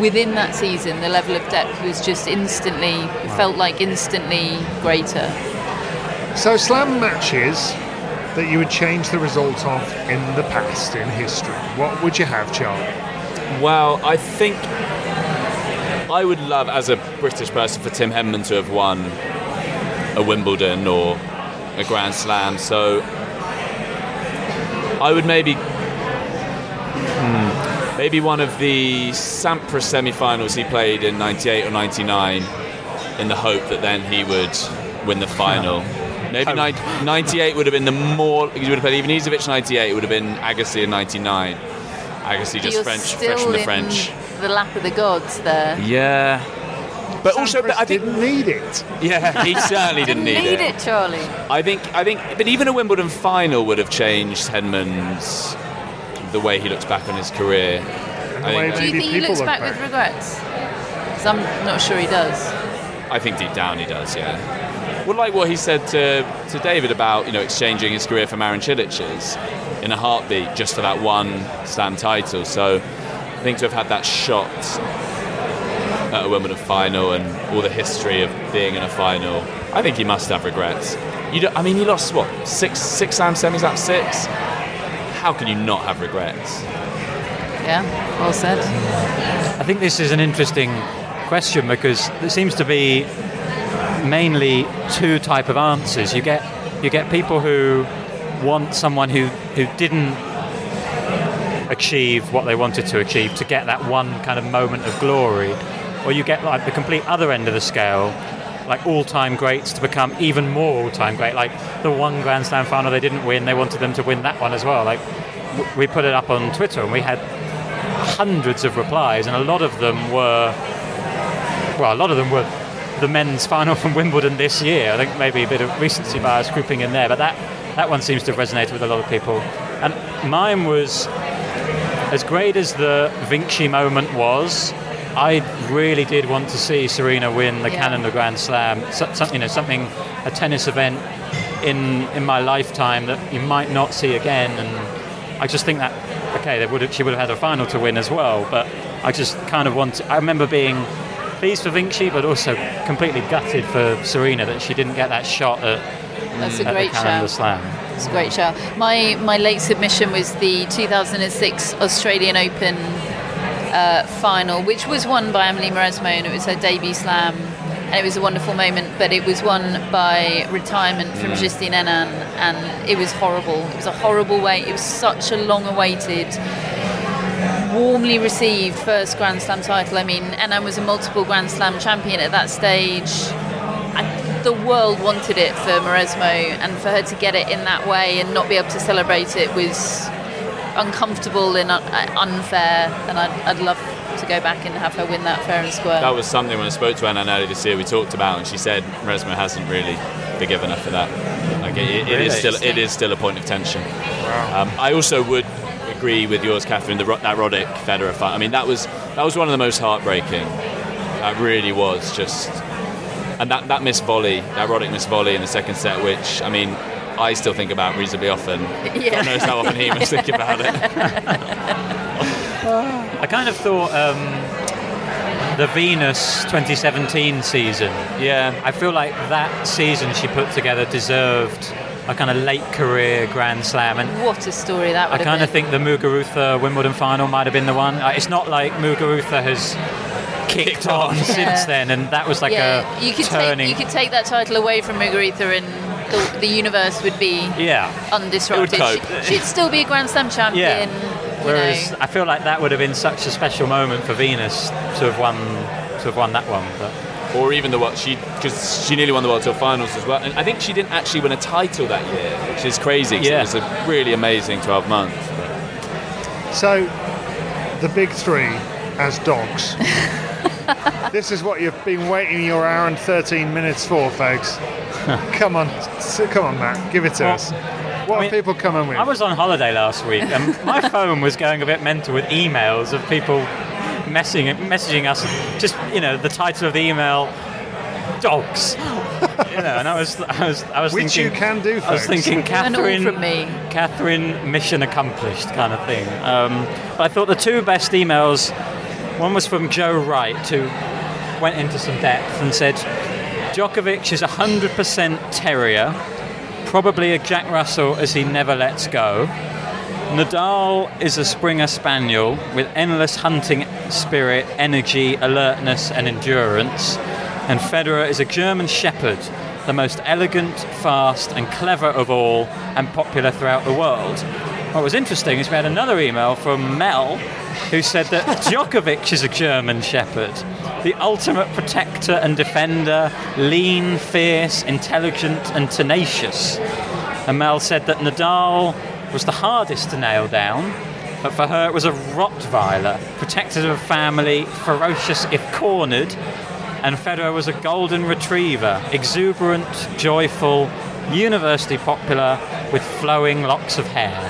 within that season. The level of depth was just instantly. It felt like instantly greater. So, slam matches that you would change the result of in the past, in history. What would you have, Charlie? Well, I think I would love, as a British person, for Tim Henman to have won a Wimbledon or a Grand Slam. So I would maybe, hmm, maybe one of the Sampras semi-finals he played in '98 or '99, in the hope that then he would win the final. Maybe Hope. nine- 98 would have been the more. He would have played even Ivanisevic 98. It would have been Agassi in 99. Agassi just You're French, still fresh from the French. the lap of the gods there. Yeah. But also, but I think didn't need it. Yeah, he certainly didn't need, it Need it, Charlie. I think, I think, but even a Wimbledon final would have changed Henman's the way he looks back on his career. I think, Do you think he looks look back, back. with regrets? 'Cause I'm not sure he does. I think deep down he does. Yeah. Well, like what he said to to David about you know exchanging his career for Marin Cilic's in a heartbeat just for that one Slam title. So I think to have had that shot at a Wimbledon final and all the history of being in a final, I think he must have regrets. You don't, I mean, he lost what six six Slam semis out of six. How can you not have regrets? Yeah, well said. I think this is an interesting question because there seems to be mainly two type of answers. You get you get people who want someone who, who didn't achieve what they wanted to achieve to get that one kind of moment of glory, or you get like the complete other end of the scale, like all-time greats to become even more all-time great. Like the one Grand Slam final they didn't win, they wanted them to win that one as well. Like we put it up on Twitter and we had hundreds of replies, and a lot of them were, well, a lot of them were the men's final from Wimbledon this year. I think maybe a bit of recency bias grouping in there, but that, that one seems to have resonated with a lot of people. And mine was as great as the Vinci moment was, I really did want to see Serena win the Yeah. calendar Grand Slam. So, some- you know, something, a tennis event in in my lifetime that you might not see again. And I just think that okay, they would have, she would have had a final to win as well. But I just kind of want. I remember being pleased for Vinci, but also completely gutted for Serena that she didn't get that shot at, That's a at great shout. Slam. It's a great show. My my late submission was the 2006 Australian Open uh, final, which was won by Amelie Mauresmo, and it was her debut slam, and it was a wonderful moment. But it was won by retirement from Mm. Justine Henin, and it was horrible. It was a horrible way. It was such a long-awaited. Warmly received first Grand Slam title. I mean, Henin was a multiple Grand Slam champion at that stage. I, the world wanted it for Mauresmo, and for her to get it in that way and not be able to celebrate it was uncomfortable and un- unfair. And I'd, I'd love to go back and have her win that fair and square. That was something when I spoke to Anna earlier this year we talked about, and she said Mauresmo hasn't really forgiven her for that. Like it, it is Really? still it is still a point of tension. Um, I also would agree with yours, Catherine. The that Roddick Federer fight. I mean, that was that was one of the most heartbreaking. That really was just, and that that missed volley, that Roddick missed volley in the second set, which I mean. I still think about reasonably often. Yeah. God knows how often he must think about it. I kind of thought um, the Venus 2017 season. Yeah, I feel like that season she put together deserved a kind of late career Grand Slam, and what a story that would I kind of think the Muguruza Wimbledon final might have been the one. Uh, It's not like Muguruza has kicked, Kicked on, on. since then, and that was like yeah, a you could turning. take you could take that title away from Muguruza and the, the universe would be yeah. undisrupted. cope. She, would still be a Grand Slam champion. You Whereas know. I feel like that would have been such a special moment for Venus to have won to have won that one. But or even the world she because she nearly won the world tour finals as well and i think she didn't actually win a title that year which is crazy. Yeah. it was a really amazing 12 months So, the big three as dogs. this is what you've been waiting your hour and 13 minutes for, folks. come on, come on, Matt, give it to Well, us. What I mean, are people coming with? I was on holiday last week, and my phone was going a bit mental with emails of people messaging messaging us. Just you know, the title of the email, dogs. you know, and I was I was I was Which thinking you can do, I was thinking Catherine from me. Catherine mission accomplished kind of thing. Um, but I thought the two best emails. One was from Joe Wright, who went into some depth and said Djokovic is 100% terrier, probably a Jack Russell as he never lets go. Nadal is a Springer Spaniel with endless hunting spirit, energy, alertness, and endurance. And Federer is a German Shepherd, the most elegant, fast, and clever of all, and popular throughout the world. What was interesting is we had another email from Mel who said that Djokovic is a German Shepherd, the ultimate protector and defender, lean, fierce, intelligent, and tenacious. And Mel said that Nadal was the hardest to nail down, but for her it was a Rottweiler, protected of family, ferocious if cornered, and Federer was a golden retriever, exuberant, joyful, universally popular, with flowing locks of hair.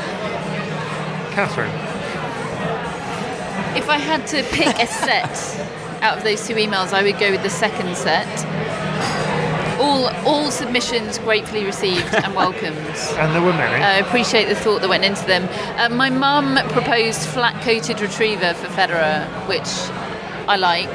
Catherine. If I had to pick a set out of those two emails, I would go with the second set. All all submissions gratefully received and welcomed. And there were many. I appreciate the thought that went into them. Uh, my mum proposed flat-coated retriever for Federer, which I like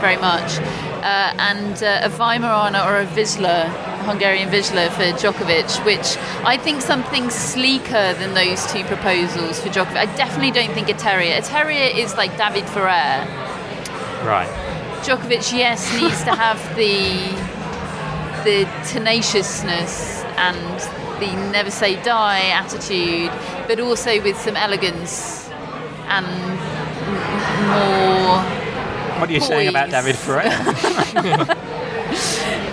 very much, uh, and uh, a Weimaraner or a Vizsla, Hungarian Vizsla for Djokovic, which I think something sleeker than those two proposals for Djokovic. I definitely don't think a terrier. A terrier is like David Ferrer. Right. Djokovic, yes, needs to have the the tenaciousness and the never say die attitude, but also with some elegance and more. What are you saying about David Ferrer?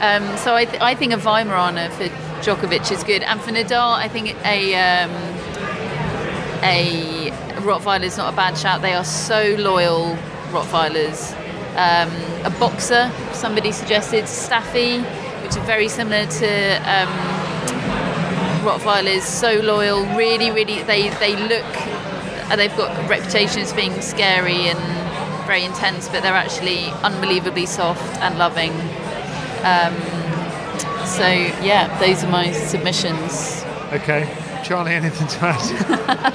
Um, so I, th- I think a Weimaraner for Djokovic is good, and for Nadal, I think a um, a Rottweiler is not a bad shout. They are so loyal, Rottweilers. Um, a boxer, somebody suggested Staffy, which are very similar to um, Rottweilers. So loyal, really, really. They they look and they've got a reputation as being scary and very intense, but they're actually unbelievably soft and loving. Um, so yeah, those are my submissions. Okay. Charlie, anything to add?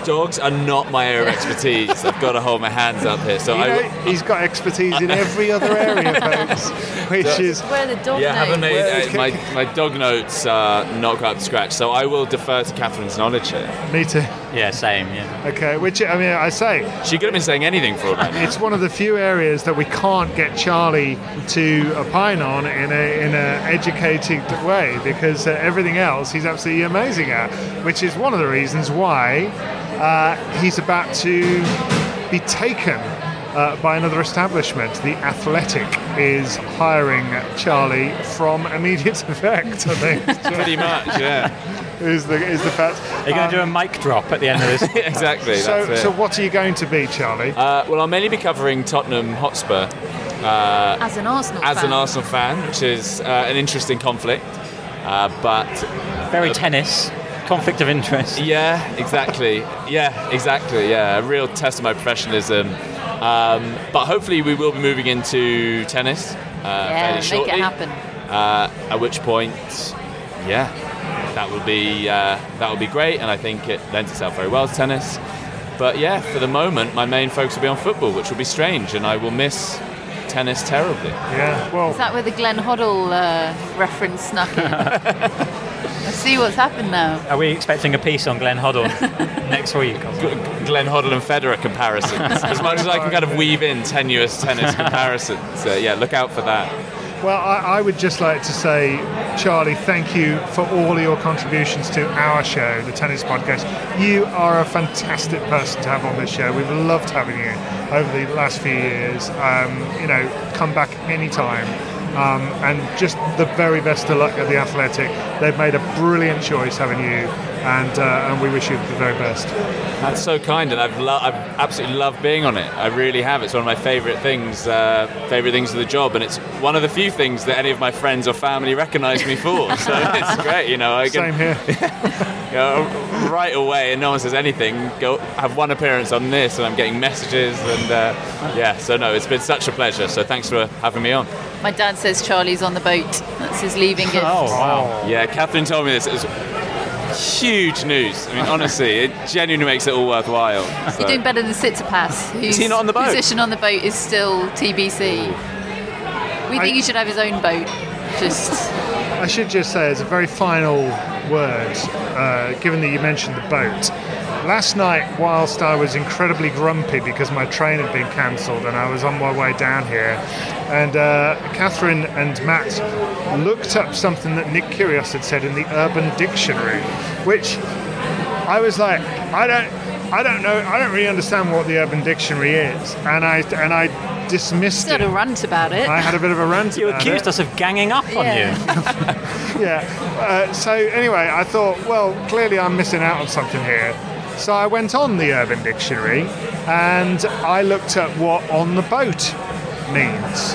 Dogs are not my area of expertise. I've got to hold my hands up here. So You I, know, he's got expertise in every other area, folks, which is Where the dog yeah, I haven't made uh, my, my dog notes are not quite up to scratch. So I will defer to Catherine's knowledge here. me too. Yeah, same. Yeah. Okay, which I mean, I say She could have been saying anything for all I it's one of the few areas that we can't get Charlie to opine on in a in a educated way because uh, everything else he's absolutely amazing at, which is one of the reasons why uh, he's about to be taken. Uh, by another establishment, the Athletic is hiring Charlie from immediate effect. I think Pretty much, yeah. Is the is the fact. Are you going to do a mic drop at the end of this? exactly. So, that's it. so what are you going to be, Charlie? Uh, well, I'll mainly be covering Tottenham Hotspur As an Arsenal as fan. an Arsenal fan, which is uh, an interesting conflict. Uh, but Very tennis. Conflict of interest. yeah, exactly. Yeah, exactly. Yeah, a real test of my professionalism. Um, but hopefully, we will be moving into tennis uh, Yeah, fairly make shortly. it happen. Uh, at which point, yeah, that will be uh, that will be great, and I think it lends itself very well to tennis. But yeah, for the moment, my main focus will be on football, which will be strange, and I will miss tennis terribly. yeah, well, Is that where the Glenn Hoddle uh, reference snuck in? I see what's happened now. Are we expecting a piece on Glenn Hoddle next week? G- Glenn Hoddle and Federer comparisons. as much as I can kind of weave in tenuous tennis comparisons. So yeah, look out for that. Well, I, I would just like to say, Charlie, thank you for all your contributions to our show, the Tennis Podcast. You are a fantastic person to have on this show. We've loved having you over the last few years. Um, you know, come back anytime. Um, and just the very best of luck at the Athletic. They've made a brilliant choice having you, and uh, and we wish you the very best. That's so kind, and I've lo- I've absolutely loved being on it. I really have. It's one of my favourite things, uh, favourite things of the job, and it's one of the few things that any of my friends or family recognise me for. So it's great, you know. I Same can here. you know, right away, and no one says anything. Go have one appearance on this, and I'm getting messages, and uh, yeah. So no, it's been such a pleasure. So thanks for having me on. My dad says Charlie's on the boat. That's his leaving gift. Oh, wow. Yeah, Catherine told me this. It was huge news. I mean, honestly, it genuinely makes it all worthwhile. So- You're doing better than Tsitsipas, whose he not on the boat? position on the boat is still TBC. We I- think he should have his own boat. Just I should just say, as a very final word, uh, given that you mentioned the boat, last night, whilst I was incredibly grumpy because my train had been cancelled and I was on my way down here, and uh, Catherine and Matt looked up something that Nick Kyrgios had said in the Urban Dictionary, which I was like, I don't. I don't know. I don't really understand what the Urban Dictionary is, and I and I dismissed got it. a rant about it. I had a bit of a rant. You about accused it. us of ganging up on Yeah. you. yeah. Uh, so anyway, I thought, well, clearly I'm missing out on something here. So I went on the Urban Dictionary and I looked at what "on the boat" means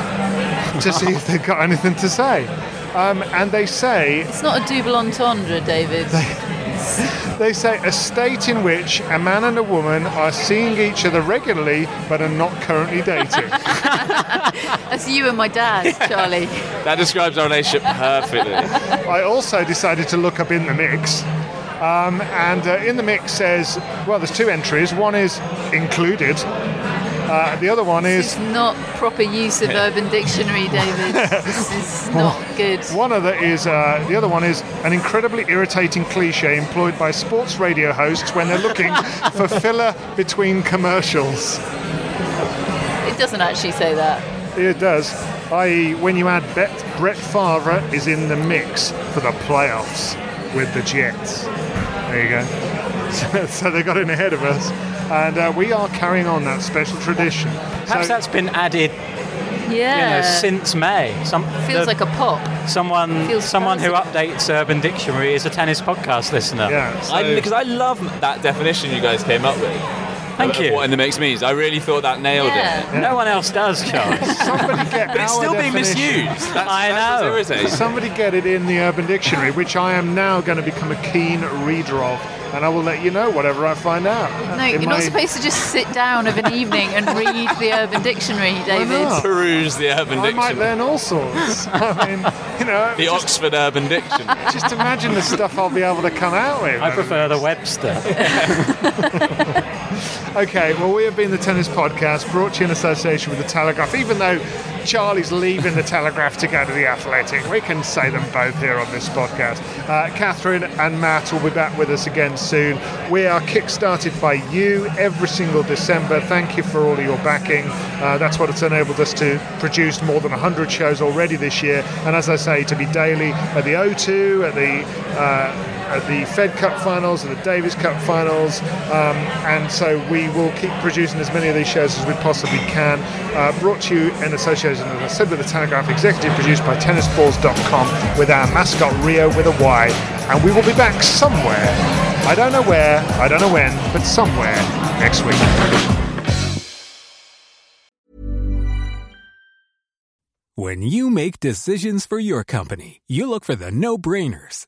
to see if they've got anything to say. Um, and they say It's not a double entendre, David. they say a state in which a man and a woman are seeing each other regularly but are not currently dating. That's you and my dad, Charlie. that describes our relationship perfectly. I also decided to look up in the mix. Um, and uh, in the mix says, well, there's two entries. One is included. Uh, the other one is It's not proper use of Urban Dictionary, David. This is not good. one other is uh, the other one is an incredibly irritating cliche employed by sports radio hosts when they're looking for filler between commercials. It doesn't actually say that. It does, i.e., when you add Bet, Brett Favre is in the mix for the playoffs with the Jets. There you go. So, so they got in ahead of us, and uh, we are carrying on that special tradition. Perhaps so, that's been added you Yeah. know, since May. Some, Feels the- like a pop. someone feels someone who updates Urban Dictionary is a tennis podcast listener. yeah. So, I, because I love that definition you guys came up with. Thank of you. what in the mix means. I really thought that nailed Yeah. it. No one else does, Charles. Somebody get But it's our still being misused. That's, I that's know. what's. Somebody get it in the Urban Dictionary, which I am now going to become a keen reader of, and I will let you know whatever I find out. No, In you're not supposed to just sit down of an evening and read the Urban Dictionary, David. not? Peruse the Urban I might learn all sorts. I mean, you know, The just, Oxford Urban Dictionary. just imagine the stuff I'll be able to come out with. I prefer the Webster. Okay, well, we have been the Tennis Podcast, brought to you in association with the Telegraph. Even though Charlie's leaving the Telegraph to go to the Athletic, we can say them both here on this podcast. Uh, Catherine and Matt will be back with us again soon. We are kickstarted by you every single December. Thank you for all your backing. Uh, that's what it's enabled us to produce more than 100 shows already this year. And as I say, to be daily at the O2, at the uh, at the Fed Cup finals, at the Davis Cup finals, um, and so we will keep producing as many of these shows as we possibly can. Uh, brought to you in association, as I said, with the Telegraph, executive produced by tennisballs.com with our mascot Rio with a Y, and we will be back somewhere. I don't know where, I don't know when, but somewhere next week. When you make decisions for your company, you look for the no brainers.